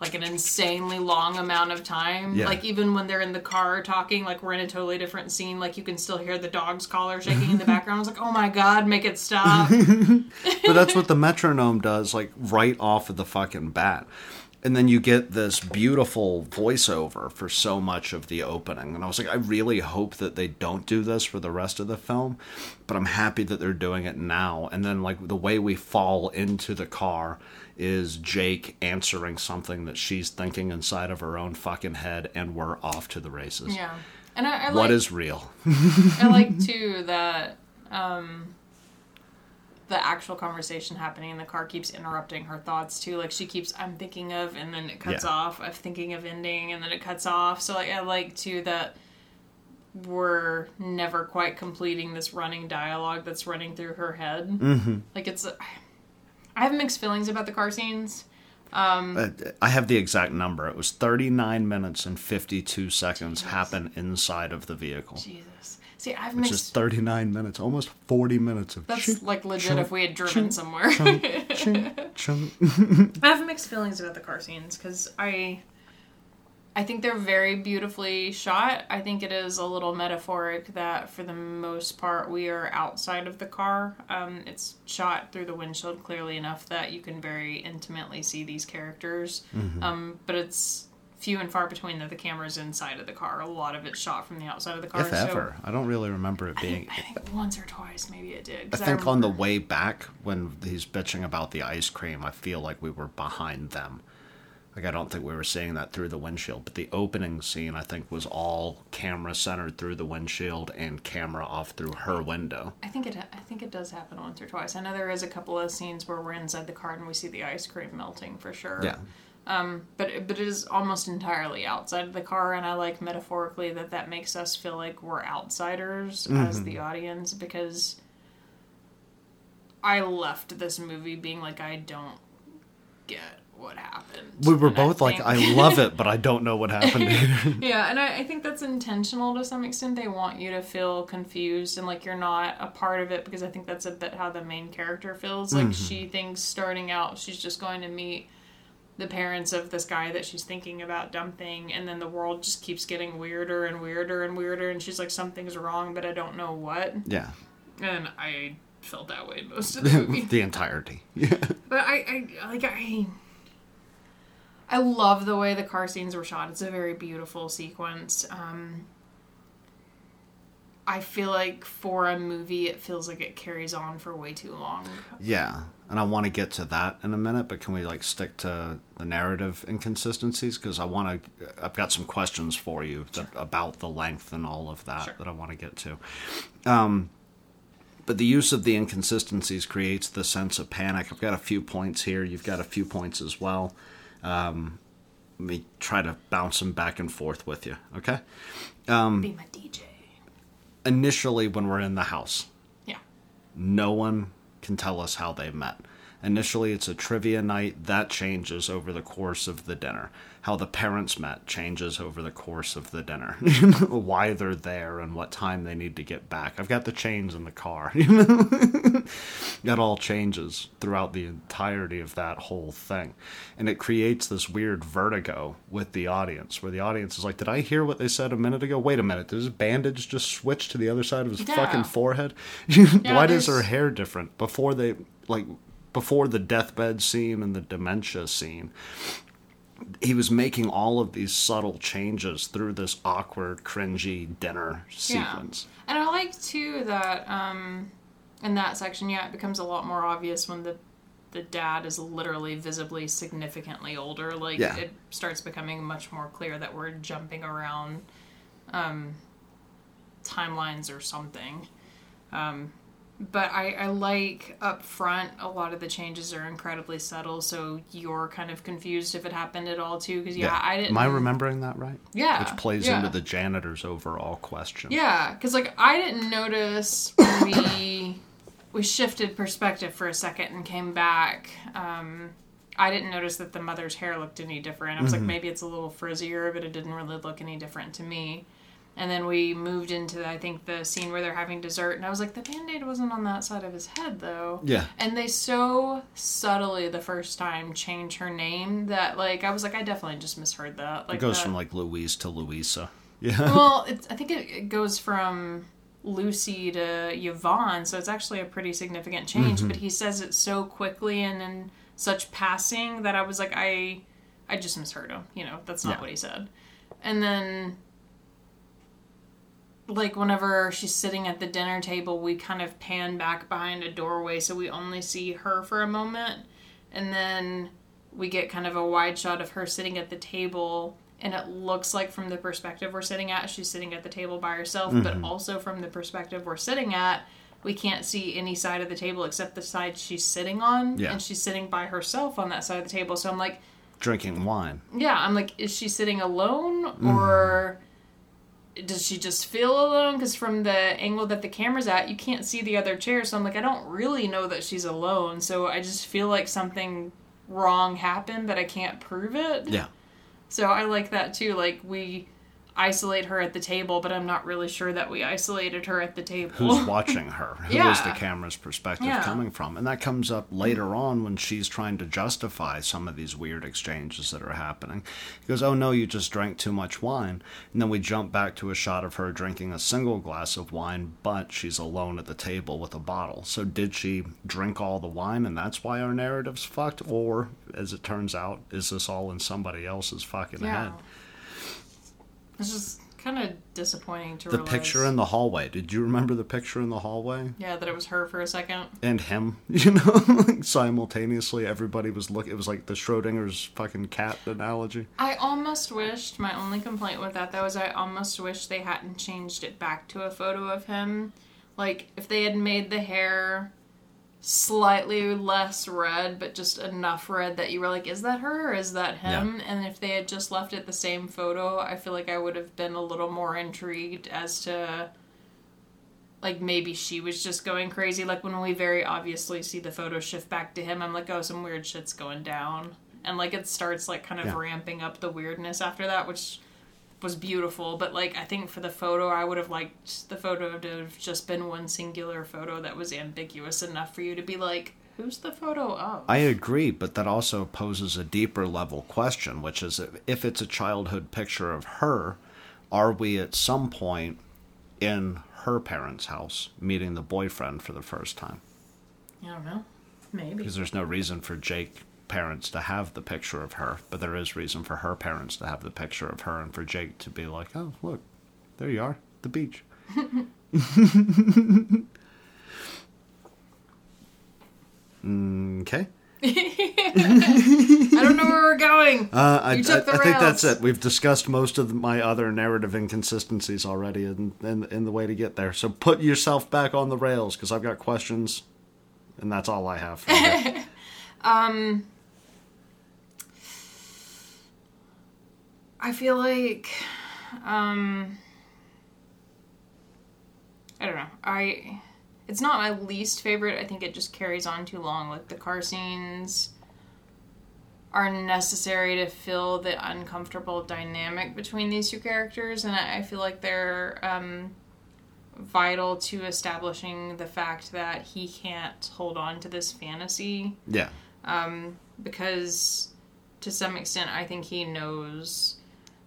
like an insanely long amount of time. Yeah. Like even when they're in the car talking, like we're in a totally different scene. Like you can still hear the dog's collar shaking in the background. I was like, oh my god, make it stop. but that's what the metronome does, like right off of the fucking bat. and then you get this beautiful voiceover for so much of the opening and i was like i really hope that they don't do this for the rest of the film but i'm happy that they're doing it now and then like the way we fall into the car is jake answering something that she's thinking inside of her own fucking head and we're off to the races Yeah. And I, I like, what is real I like too that um, the actual conversation happening in the car keeps interrupting her thoughts too. Like she keeps, I'm thinking of, and then it cuts Yeah. off. I'm thinking of ending, and then it cuts off. So like I like too that we're never quite completing this running dialogue that's running through her head. Mm-hmm. Like it's, I have mixed feelings about the car scenes. Uh, I have the exact number. It was 39 minutes and 52 seconds happen inside of the vehicle. Jesus, see, I've Which is 39 minutes, almost 40 minutes of That's chunk, like legit chunk, if we had driven somewhere. chunk, chunk. I have mixed feelings about the car scenes because I, I think they're very beautifully shot. I think it is a little metaphoric that for the most part we are outside of the car. Um, it's shot through the windshield clearly enough that you can very intimately see these characters. Um, but it's few and far between that the camera's inside of the car. A lot of it's shot from the outside of the car. If so ever. I don't really remember it I being. think, I think once or twice maybe it did. I think on the way back when he's bitching about the ice cream, I feel like we were behind them. Like I don't think we were seeing that through the windshield, but the opening scene I think was all camera centered through the windshield and camera off through her window. I think it. I think it does happen once or twice. I know there is a couple of scenes where we're inside the car and we see the ice cream melting for sure. Yeah. Um, But but it is almost entirely outside of the car, and I like metaphorically that that makes us feel like we're outsiders as the audience because I left this movie being like I don't get what happened. We were both like, think- I love it, but I don't know what happened yeah, and I, I think that's intentional to some extent. They want you to feel confused and like you're not a part of it because I think that's a bit how the main character feels. Like mm-hmm. she thinks starting out she's just going to meet the parents of this guy that she's thinking about dumping, and then the world just keeps getting weirder and weirder and weirder, and she's like, something's wrong, but I don't know what. yeah. And I felt that way most of the movie. the entirety. Yeah. But I, I like I I love the way the car scenes were shot. It's a very beautiful sequence. Um I feel like for a movie it feels like it carries on for way too long. Yeah, and I want to get to that in a minute, but can we like stick to the narrative inconsistencies? Because I want to, I've got some questions for you that, about the length and all of that Sure. that I want to get to. Um, but the use of the inconsistencies creates the sense of panic. I've got a few points here. You've got a few points as well. Um, let me try to bounce them back and forth with you. Okay. Be my DJ. Initially, when we're in the house, Yeah. no one can tell us how they met. Initially, it's a trivia night. That changes over the course of the dinner. How the parents met changes over the course of the dinner. Why they're there and what time they need to get back. I've got the chains in the car. that all changes throughout the entirety of that whole thing. And it creates this weird vertigo with the audience where the audience is like, Did I hear what they said a minute ago? Wait a minute. Did his bandage just switch to the other side of his Yeah. fucking forehead? Why does there's- her hair different before they like before the deathbed scene and the dementia scene? He was making all of these subtle changes through this awkward, cringy dinner sequence. Yeah. And I like too that um in that section, yeah, it becomes a lot more obvious when the the dad is literally visibly significantly older. Like Yeah. it starts becoming much more clear that we're jumping around um timelines or something. Um but I, I like up front a lot of the changes are incredibly subtle, so you're kind of confused if it happened at all too. Because yeah, I didn't. Am I remembering that right? Yeah, Which plays yeah. into the janitor's overall question. Yeah, because like I didn't notice when we we shifted perspective for a second and came back. Um, I didn't notice that the mother's hair looked any different. I was like, maybe it's a little frizzier, but it didn't really look any different to me. And then we moved into I think the scene where they're having dessert, and I was like, the band aid wasn't on that side of his head though. Yeah. And they so subtly the first time change her name that like I was like, I definitely just misheard that. Like It goes that- from like Louise to Louisa. Yeah. well, it's, I think it, it goes from Lucy to Yvonne, so it's actually a pretty significant change. Mm-hmm. But he says it so quickly and in such passing that I was like, I, I just misheard him. You know, that's not Yeah. what he said. And then, like, whenever she's sitting at the dinner table, we kind of pan back behind a doorway so we only see her for a moment. And then we get kind of a wide shot of her sitting at the table. And it looks like, from the perspective we're sitting at, she's sitting at the table by herself. But also, from the perspective we're sitting at, we can't see any side of the table except the side she's sitting on. Yeah. And she's sitting by herself on that side of the table. So I'm like, Drinking wine. yeah, I'm like, is she sitting alone Mm-hmm. or does she just feel alone? Because from the angle that the camera's at, you can't see the other chair. So I'm like, I don't really know that she's alone. So I just feel like something wrong happened, but I can't prove it. Yeah. So I like that too. Like we isolate her at the table, but I'm not really sure that we isolated her at the table. Who's watching her? Who is Yeah. the camera's perspective Yeah. coming from? And that comes up later on when she's trying to justify some of these weird exchanges that are happening. He goes, Oh no, you just drank too much wine. And then we jump back to a shot of her drinking a single glass of wine, but she's alone at the table with a bottle. So did she drink all the wine and that's why our narrative's fucked? Or, as it turns out, is this all in somebody else's fucking yeah. head? It's just kind of disappointing to The realize. picture in the hallway. Did you remember the picture in the hallway? Yeah, that it was her for a second. and him, you know, like simultaneously. Everybody was look. It was like the Schrodinger's fucking cat analogy. I almost wished my only complaint with that though is I almost wish they hadn't changed it back to a photo of him. Like if they had made the hair slightly less red, but just enough red that you were like, is that her or is that him? And if they had just left it the same photo, I feel like I would have been a little more intrigued as to like maybe she was just going crazy. Like when we very obviously see the photo shift back to him, I'm like, oh, some weird shit's going down. And like it starts like kind of Yeah. ramping up the weirdness after that, which was beautiful. But like I think for the photo, I would have liked the photo to have just been one singular photo that was ambiguous enough for you to be like, who's the photo of? I agree, but that also poses a deeper level question, which is if it's a childhood picture of her, are we at some point in her parents' house meeting the boyfriend for the first time? I don't know. Maybe. Because there's no reason for Jake parents to have the picture of her, but there is reason for her parents to have the picture of her and for Jake to be like, "Oh, look, there you are, the beach." okay. I don't know where we're going. Uh, I, I- I think that's it. We've discussed most of my other narrative inconsistencies already in, in, in the way to get there. So put yourself back on the rails because I've got questions, and that's all I have for I feel like um I don't know. I it's not my least favorite. I think it just carries on too long. Like the car scenes are necessary to fill the uncomfortable dynamic between these two characters and I, feel like they're um vital to establishing the fact that he can't hold on to this fantasy yeah. because to some extent I think he knows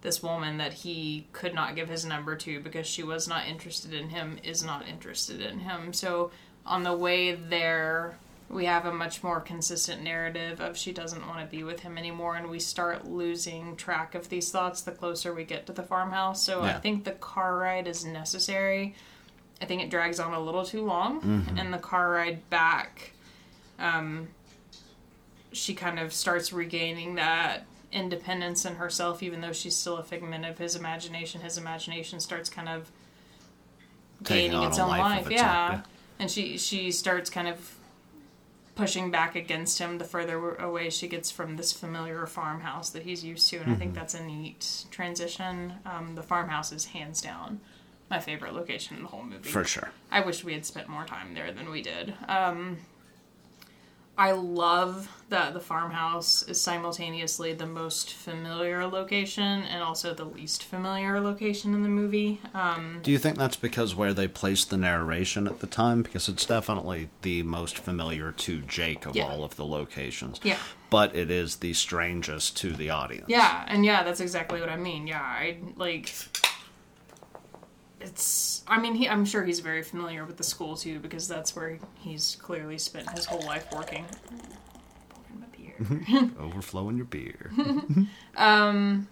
this woman that he could not give his number to because she was not interested in him is not interested in him. So on the way there we have a much more consistent narrative of she doesn't want to be with him anymore and we start losing track of these thoughts the closer we get to the farmhouse. So I think the car ride is necessary. I think it drags on a little too long mm-hmm. and the car ride back um, she kind of starts regaining that independence in herself, even though she's still a figment of his imagination. His imagination starts kind of Taking gaining its own life life, its own, yeah. yeah. And she she starts kind of pushing back against him the further away she gets from this familiar farmhouse that he's used to, and I Mm-hmm. think that's a neat transition. Um, the farmhouse is hands down my favorite location in the whole movie. For sure. I wish we had spent more time there than we did. Um, I love that the farmhouse is simultaneously the most familiar location and also the least familiar location in the movie. Um, Do you think that's because where they placed the narration at the time? Because it's definitely the most familiar to Jake of Yeah. all of the locations. Yeah. But it is the strangest to the audience. yeah, and yeah, that's exactly what I mean. Yeah, I like. It's. I mean, he. I'm sure he's very familiar with the school too, because that's where he's clearly spent his whole life working. Pour him a beer. Overflowing your beer. um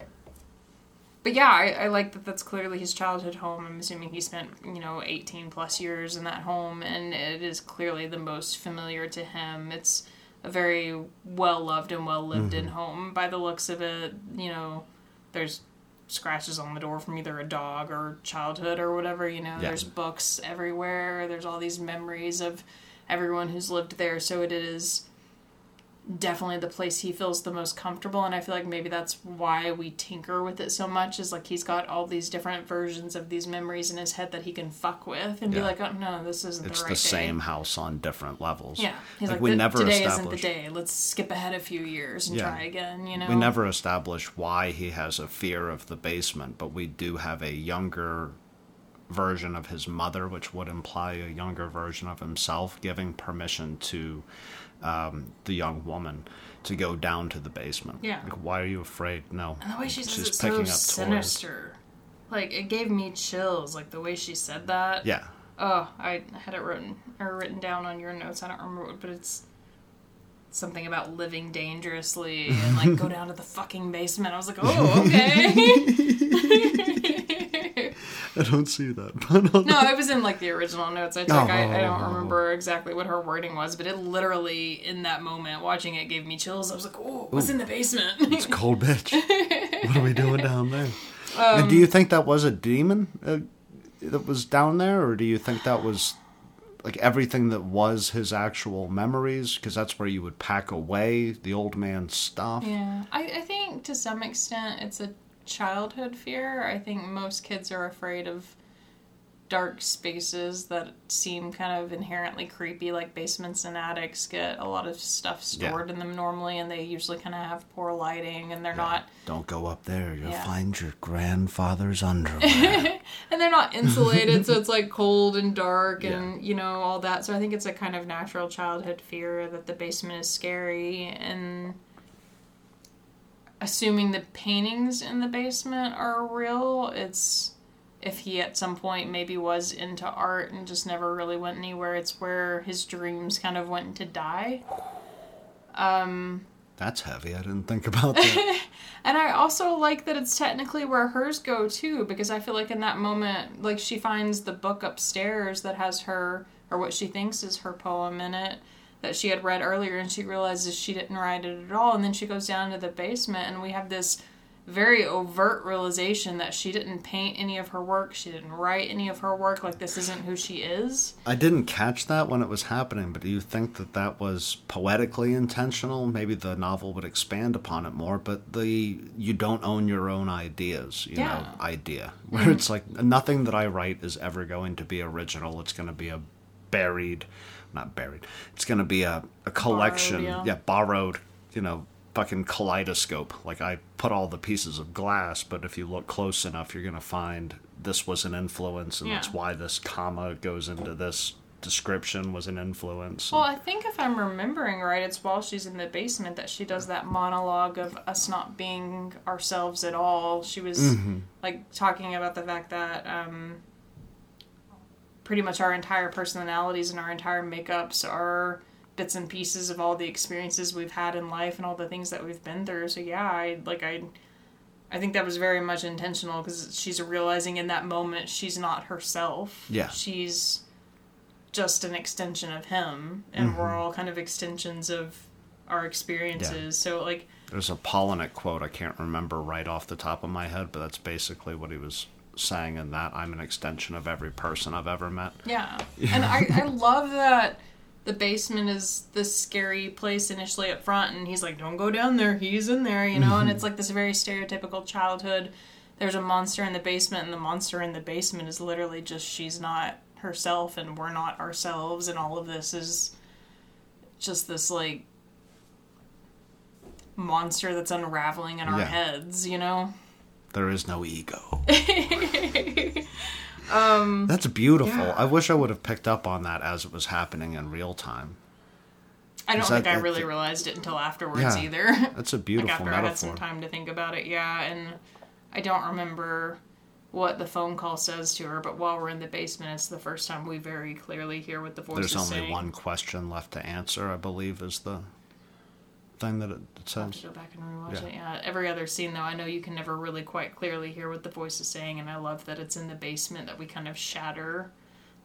but yeah, I, I like that that's clearly his childhood home. I'm assuming he spent, you know, 18 plus years in that home, and it is clearly the most familiar to him. It's a very well loved and well lived in home by the looks of it. You know, there's scratches on the door from either a dog or childhood or whatever, you know, Yeah. there's books everywhere, there's all these memories of everyone who's lived there, so it is definitely the place he feels the most comfortable and i feel like maybe that's why we tinker with it so much is like he's got all these different versions of these memories in his head that he can fuck with and be like oh no this isn't It's the the right day. same house on different levels. yeah he's like, like, we "Th- never today isn't the day let's skip ahead a few years and Yeah. try again you know We never establish why he has a fear of the basement, but we do have a younger version of his mother, which would imply a younger version of himself, giving permission to um, the young woman to go down to the basement. Yeah. Like, why are you afraid? No. and the way she says She's it's so picking up toys. sinister like it gave me chills like the way she said that Yeah. Oh, I had it written or written down on your notes. I don't remember what, but it's something about living dangerously and like go down to the fucking basement. I was like, oh, okay. I don't see that. But no, it was in like the original notes I took. I, I don't Oh. remember exactly what her wording was, but it literally in that moment watching it gave me chills. I was like, oh, what's in the basement? It's cold bitch. what are we doing down there? Um, and do you think that was a demon uh, that was down there, or do you think that was like everything that was his actual memories? Because that's where you would pack away the old man's stuff. Yeah, I, I think to some extent it's a childhood fear. I think most kids are afraid of dark spaces that seem kind of inherently creepy, like basements and attics get a lot of stuff Yeah. stored in them normally, and they usually kind of have poor lighting, and they're not Don't go up there. You'll Yeah. find your grandfather's underwear. and they're not insulated, so it's like cold and dark, and you know all that. So I think it's a kind of natural childhood fear that the basement is scary, and assuming the paintings in the basement are real, it's if he at some point maybe was into art and just never really went anywhere. It's where his dreams kind of went to die. Um, that's heavy. I didn't think about that. And I also like that it's technically where hers go too, because I feel like in that moment, like she finds the book upstairs that has her, or what she thinks is her poem in it, that she had read earlier, and she realizes she didn't write it at all. And then she goes down to the basement, and we have this very overt realization that she didn't paint any of her work, she didn't write any of her work, like this isn't who she is. I didn't catch that when it was happening, but do you think that that was poetically intentional? Maybe the novel would expand upon it more, but the you don't own your own ideas, you know, Yeah. Mm-hmm. idea. Where it's like nothing that I write is ever going to be original. It's going to be a buried, not buried. It's going to be a, a collection, yeah. borrowed, you know, fucking kaleidoscope. Like I put all the pieces of glass, but if you look close enough, you're going to find this was an influence, and Yeah. that's why this comma goes into this description was an influence. Well, I think if I'm remembering right, it's while she's in the basement that she does that monologue of us not being ourselves at all. She was like talking about the fact that um, pretty much our entire personalities and our entire makeups are bits and pieces of all the experiences we've had in life and all the things that we've been through. So yeah, I like I. I think that was very much intentional because she's realizing in that moment she's not herself. Yeah. She's just an extension of him, and we're Mm-hmm. all kind of extensions of our experiences. So, like, There's a Palahniuk quote I can't remember right off the top of my head, but that's basically what he was saying in that I'm an extension of every person I've ever met. yeah. And I, I love that the basement is this scary place initially up front, and he's like, don't go down there, he's in there, you know? and mm-hmm. it's like this very stereotypical childhood. There's a monster in the basement, and the monster in the basement is literally just she's not herself, and we're not ourselves, and all of this is just this, like, monster that's unraveling in our Yeah. heads, you know? There is no ego. That's beautiful. Um, yeah. I wish I would have picked up on that as it was happening in real time. I don't think that- I really realized it until afterwards Yeah. either. That's a like beautiful after I had some time to think about it, yeah. And I don't remember what the phone call says to her, but while we're in the basement, it's the first time we very clearly hear what the voice is. saying. There's only one question left to answer, I believe, is the thing that it, it I'll have says? to go back and rewatch Yeah. it. Yeah, every other scene though, I know you can never really quite clearly hear what the voice is saying, and I love that it's in the basement that we kind of shatter,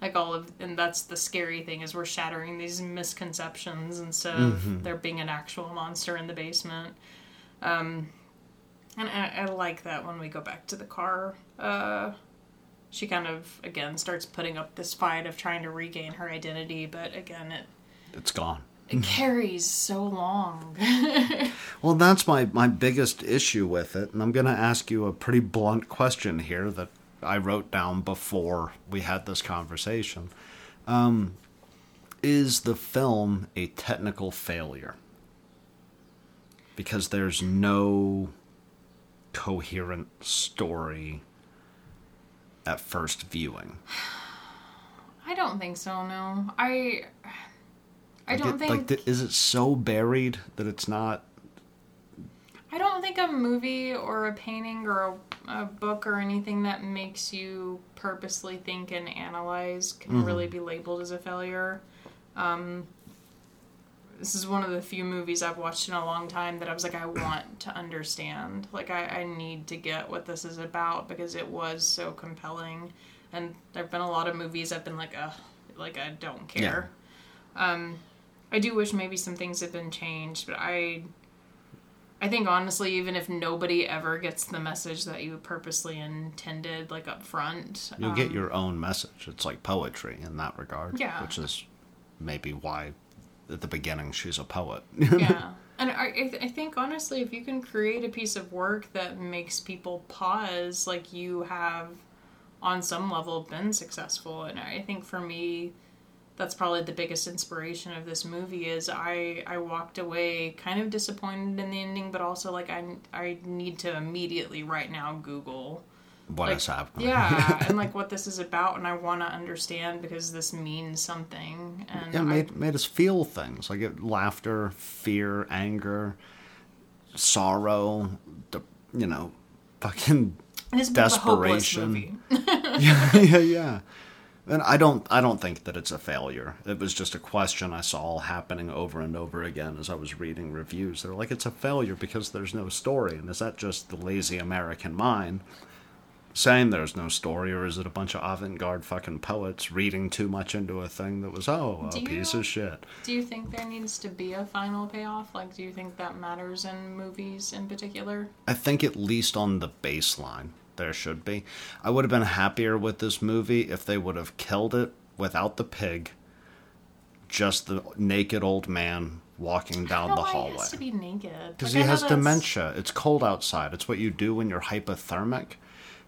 like all of, and that's the scary thing is we're shattering these misconceptions instead of there being an actual monster in the basement. Um, and I, I like that when we go back to the car. Uh, she kind of again starts putting up this fight of trying to regain her identity, but again it It's gone. It carries so long. Well, that's my, my biggest issue with it, and I'm going to ask you a pretty blunt question here that I wrote down before we had this conversation. Um, is the film a technical failure? Because there's no coherent story at first viewing. I don't think so. No, I. I Like don't it- think. Like, is it so buried that it's not? I don't think a movie or a painting or a, a book or anything that makes you purposely think and analyze can Mm-hmm. really be labeled as a failure. Um, this is one of the few movies I've watched in a long time that I was like, I want to understand. Like, I, I need to get what this is about because it was so compelling. And there have been a lot of movies I've been like, ugh, like, I don't care. Um, I do wish maybe some things had been changed, but I. I think honestly, even if nobody ever gets the message that you purposely intended, like up front, You'll get um, your own message. It's like poetry in that regard. Yeah. Which is maybe why at the beginning she's a poet. yeah. And I, I think honestly, if you can create a piece of work that makes people pause, like you have on some level been successful. And I think for me, that's probably the biggest inspiration of this movie is I, I walked away kind of disappointed in the ending, but also like I, I need to immediately right now Google What like, is happening? Yeah, and like what this is about, and I want to understand because this means something. And Yeah, I- made made us feel things like it, laughter, fear, anger, sorrow, the you know, fucking it is a a desperation. movie. yeah, yeah, yeah. And I don't, I don't think that it's a failure. It was just a question I saw happening over and over again as I was reading reviews. They're like, it's a failure because there's no story. And is that just the lazy American mind saying there's no story, or is it a bunch of avant-garde fucking poets reading too much into a thing that was, oh, a Do piece you- of shit? Do you think there needs to be a final payoff? Like, do you think that matters in movies in particular? I think at least on the baseline there should be. I would have been happier with this movie if they would have killed it without the pig, just the naked old man walking down the hallway. He has to be naked Because Like, he has dementia. It's cold outside. It's what you do when you're hypothermic.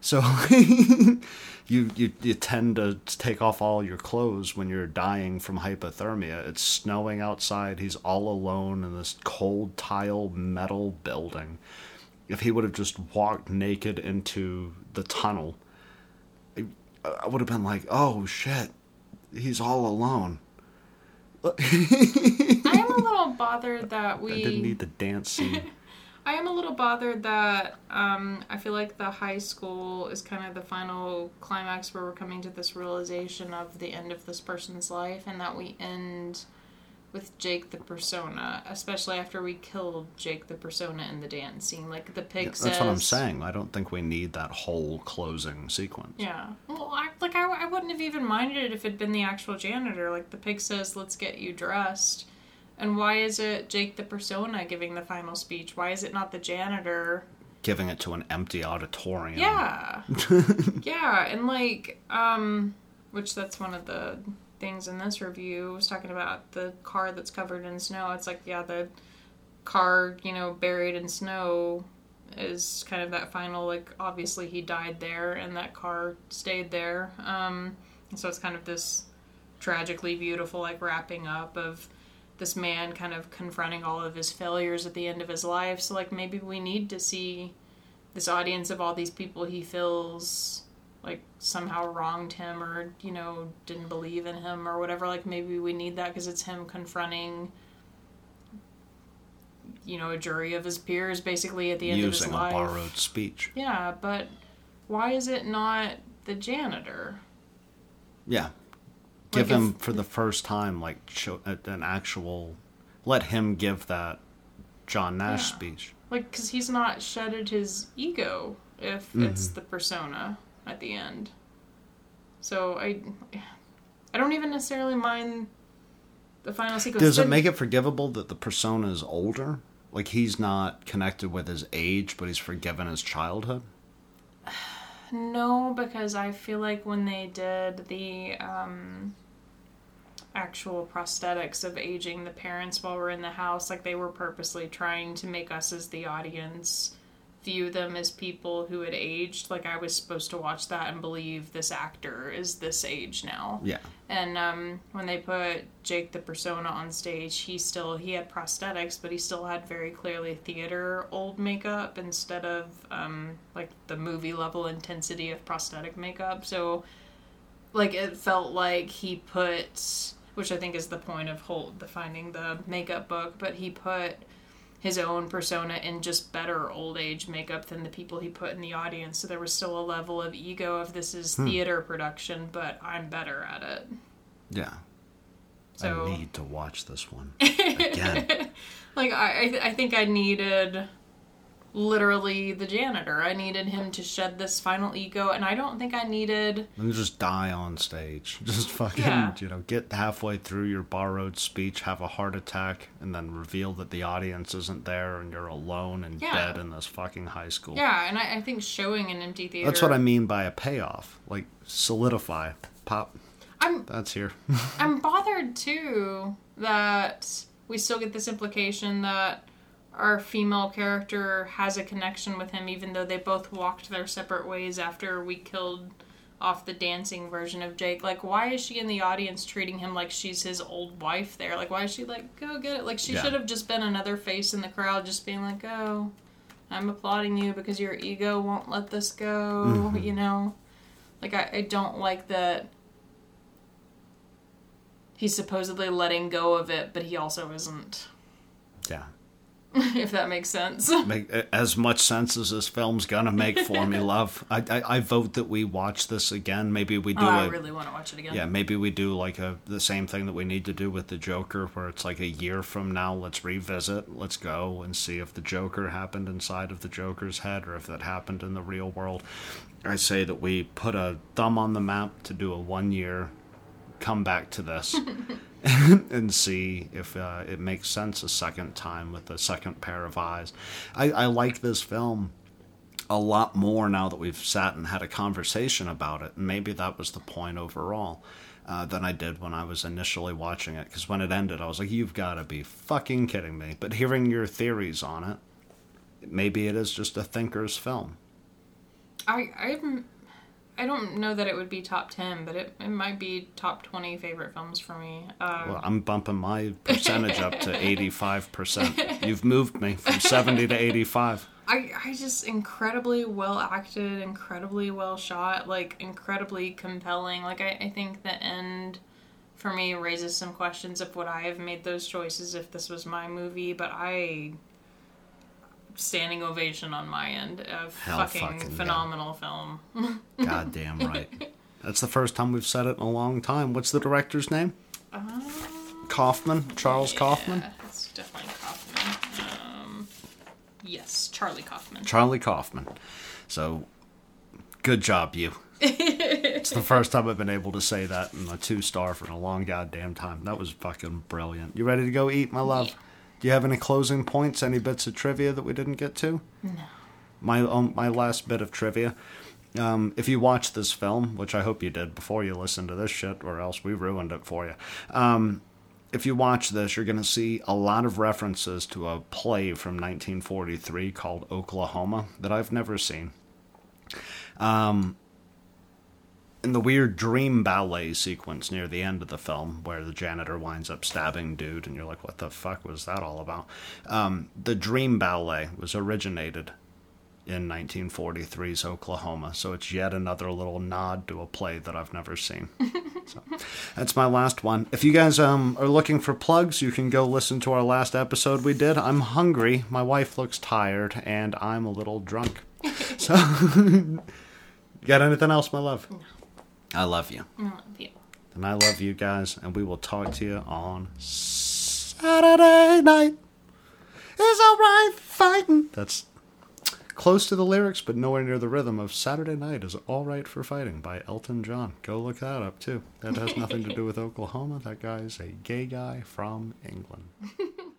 So you, you you tend to take off all your clothes when you're dying from hypothermia. It's snowing outside. He's all alone in this cold tile metal building. If he would have just walked naked into the tunnel, I, I would have been like, "Oh shit, he's all alone." I am a little bothered that we. I didn't need the dance scene. I am a little bothered that um, I feel like the high school is kind of the final climax where we're coming to this realization of the end of this person's life, and that we end with Jake the persona, especially after we killed Jake the persona in the dance scene. Like the pig Yeah, says. that's what I'm saying. I don't think we need that whole closing sequence. Yeah. Well, I, like I, I wouldn't have even minded it if it'd been the actual janitor. Like the pig says, "Let's get you dressed." And why is it Jake the persona giving the final speech? Why is it not the janitor? Giving it to an empty auditorium. Yeah. yeah, and like um which that's one of the things in this review was talking about the car that's covered in snow. It's like yeah, the car, you know, buried in snow is kind of that final like obviously he died there and that car stayed there. Um so it's kind of this tragically beautiful like wrapping up of this man kind of confronting all of his failures at the end of his life. So like maybe we need to see this audience of all these people he feels like somehow wronged him or you know didn't believe in him or whatever like maybe we need that because it's him confronting you know a jury of his peers basically at the end Using of his life Using a borrowed speech. yeah but why is it not the janitor Yeah. Give Like, him if- for the first time, like, show, uh, an actual. Let him give that John Nash Yeah. speech. Like, because he's not shedded his ego if it's mm-hmm. the persona at the end. So I, I don't even necessarily mind the final sequence. Does it make it forgivable that the persona is older? Like he's not connected with his age, but he's forgiven his childhood. No, because I feel like when they did the um, actual prosthetics of aging the parents while we're in the house, like they were purposely trying to make us as the audience view them as people who had aged. Like I was supposed to watch that and believe this actor is this age now. Yeah. And um, when they put Jake the persona on stage, he still he had prosthetics, but he still had very clearly theater old makeup instead of um, like the movie level intensity of prosthetic makeup. So, like it felt like he put, which I think is the point of Holt the finding the makeup book, but he put his own persona in just better old age makeup than the people he put in the audience. So there was still a level of ego of this is hmm. theater production, but I'm better at it. Yeah. So I need to watch this one again. like I, I, I think I needed literally the janitor. I needed him to shed this final ego, and I don't think I needed. and just die on stage. Just fucking, Yeah. you know, get halfway through your borrowed speech, have a heart attack, and then reveal that the audience isn't there and you're alone and Yeah. dead in this fucking high school. Yeah, and I, I think showing an empty theater. That's what I mean by a payoff. Like, solidify. Pop. I'm That's here. I'm bothered too that we still get this implication that our female character has a connection with him, even though they both walked their separate ways after we killed off the dancing version of Jake. Like, why is she in the audience treating him like she's his old wife there? Like, why is she like, go get it? Like, she Yeah. should have just been another face in the crowd, just being like, oh, I'm applauding you because your ego won't let this go, mm-hmm. you know? Like, I, I don't like that he's supposedly letting go of it, but he also isn't. if that makes sense. make as much sense as this film's gonna make for me, love. I, I I vote that we watch this again. Maybe we oh, do Oh, I a really want to watch it again. yeah. Maybe we do like a the same thing that we need to do with the Joker, where it's like a year from now. Let's revisit. Let's go and see if the Joker happened inside of the Joker's head, or if that happened in the real world. I say that we put a thumb on the map to do a one year. Come back to this. and see if uh, it makes sense a second time with a second pair of eyes. I, I like this film a lot more now that we've sat and had a conversation about it. Maybe that was the point overall uh, than I did when I was initially watching it. Because when it ended, I was like, you've got to be fucking kidding me. But hearing your theories on it, maybe it is just a thinker's film. I I'm, I don't know that it would be top ten, but it, it might be top twenty favorite films for me. Uh, Well, I'm bumping my percentage up to 85%. You've moved me from 70 to 85. I I just incredibly well acted, incredibly well shot, like incredibly compelling. Like I, I think the end for me raises some questions of would I have made those choices if this was my movie, but I standing ovation on my end A fucking, fucking yeah. phenomenal film. Goddamn right. That's the first time we've said it in a long time. What's the director's name? Kaufman? Charles Kaufman? Yeah, it's definitely Kaufman. Um, yes, Charlie Kaufman. Charlie Kaufman. So, good job, you. it's the first time I've been able to say that in a two star for a long goddamn time. That was fucking brilliant. You ready to go eat, my love? Yeah. Do you have any closing points? Any bits of trivia that we didn't get to? No. My um, my last bit of trivia. Um, if you watch this film, which I hope you did before you listen to this shit, or else we ruined it for you. Um, if you watch this, you're going to see a lot of references to a play from 1943 called Oklahoma that I've never seen. Um, in the weird dream ballet sequence near the end of the film, where the janitor winds up stabbing dude, and you're like, what the fuck was that all about? Um, the dream ballet was originated in 1943's Oklahoma, so it's yet another little nod to a play that I've never seen. so, that's my last one. If you guys um, are looking for plugs, you can go listen to our last episode we did. I'm hungry, my wife looks tired, and I'm a little drunk. so, got anything else, my love? I love you. I love you. And I love you guys, and we will talk to you on Saturday night. It's alright fighting. That's close to the lyrics, but nowhere near the rhythm of Saturday Night is Alright for Fighting by Elton John. Go look that up, too. That has nothing to do with Oklahoma. That guy's a gay guy from England.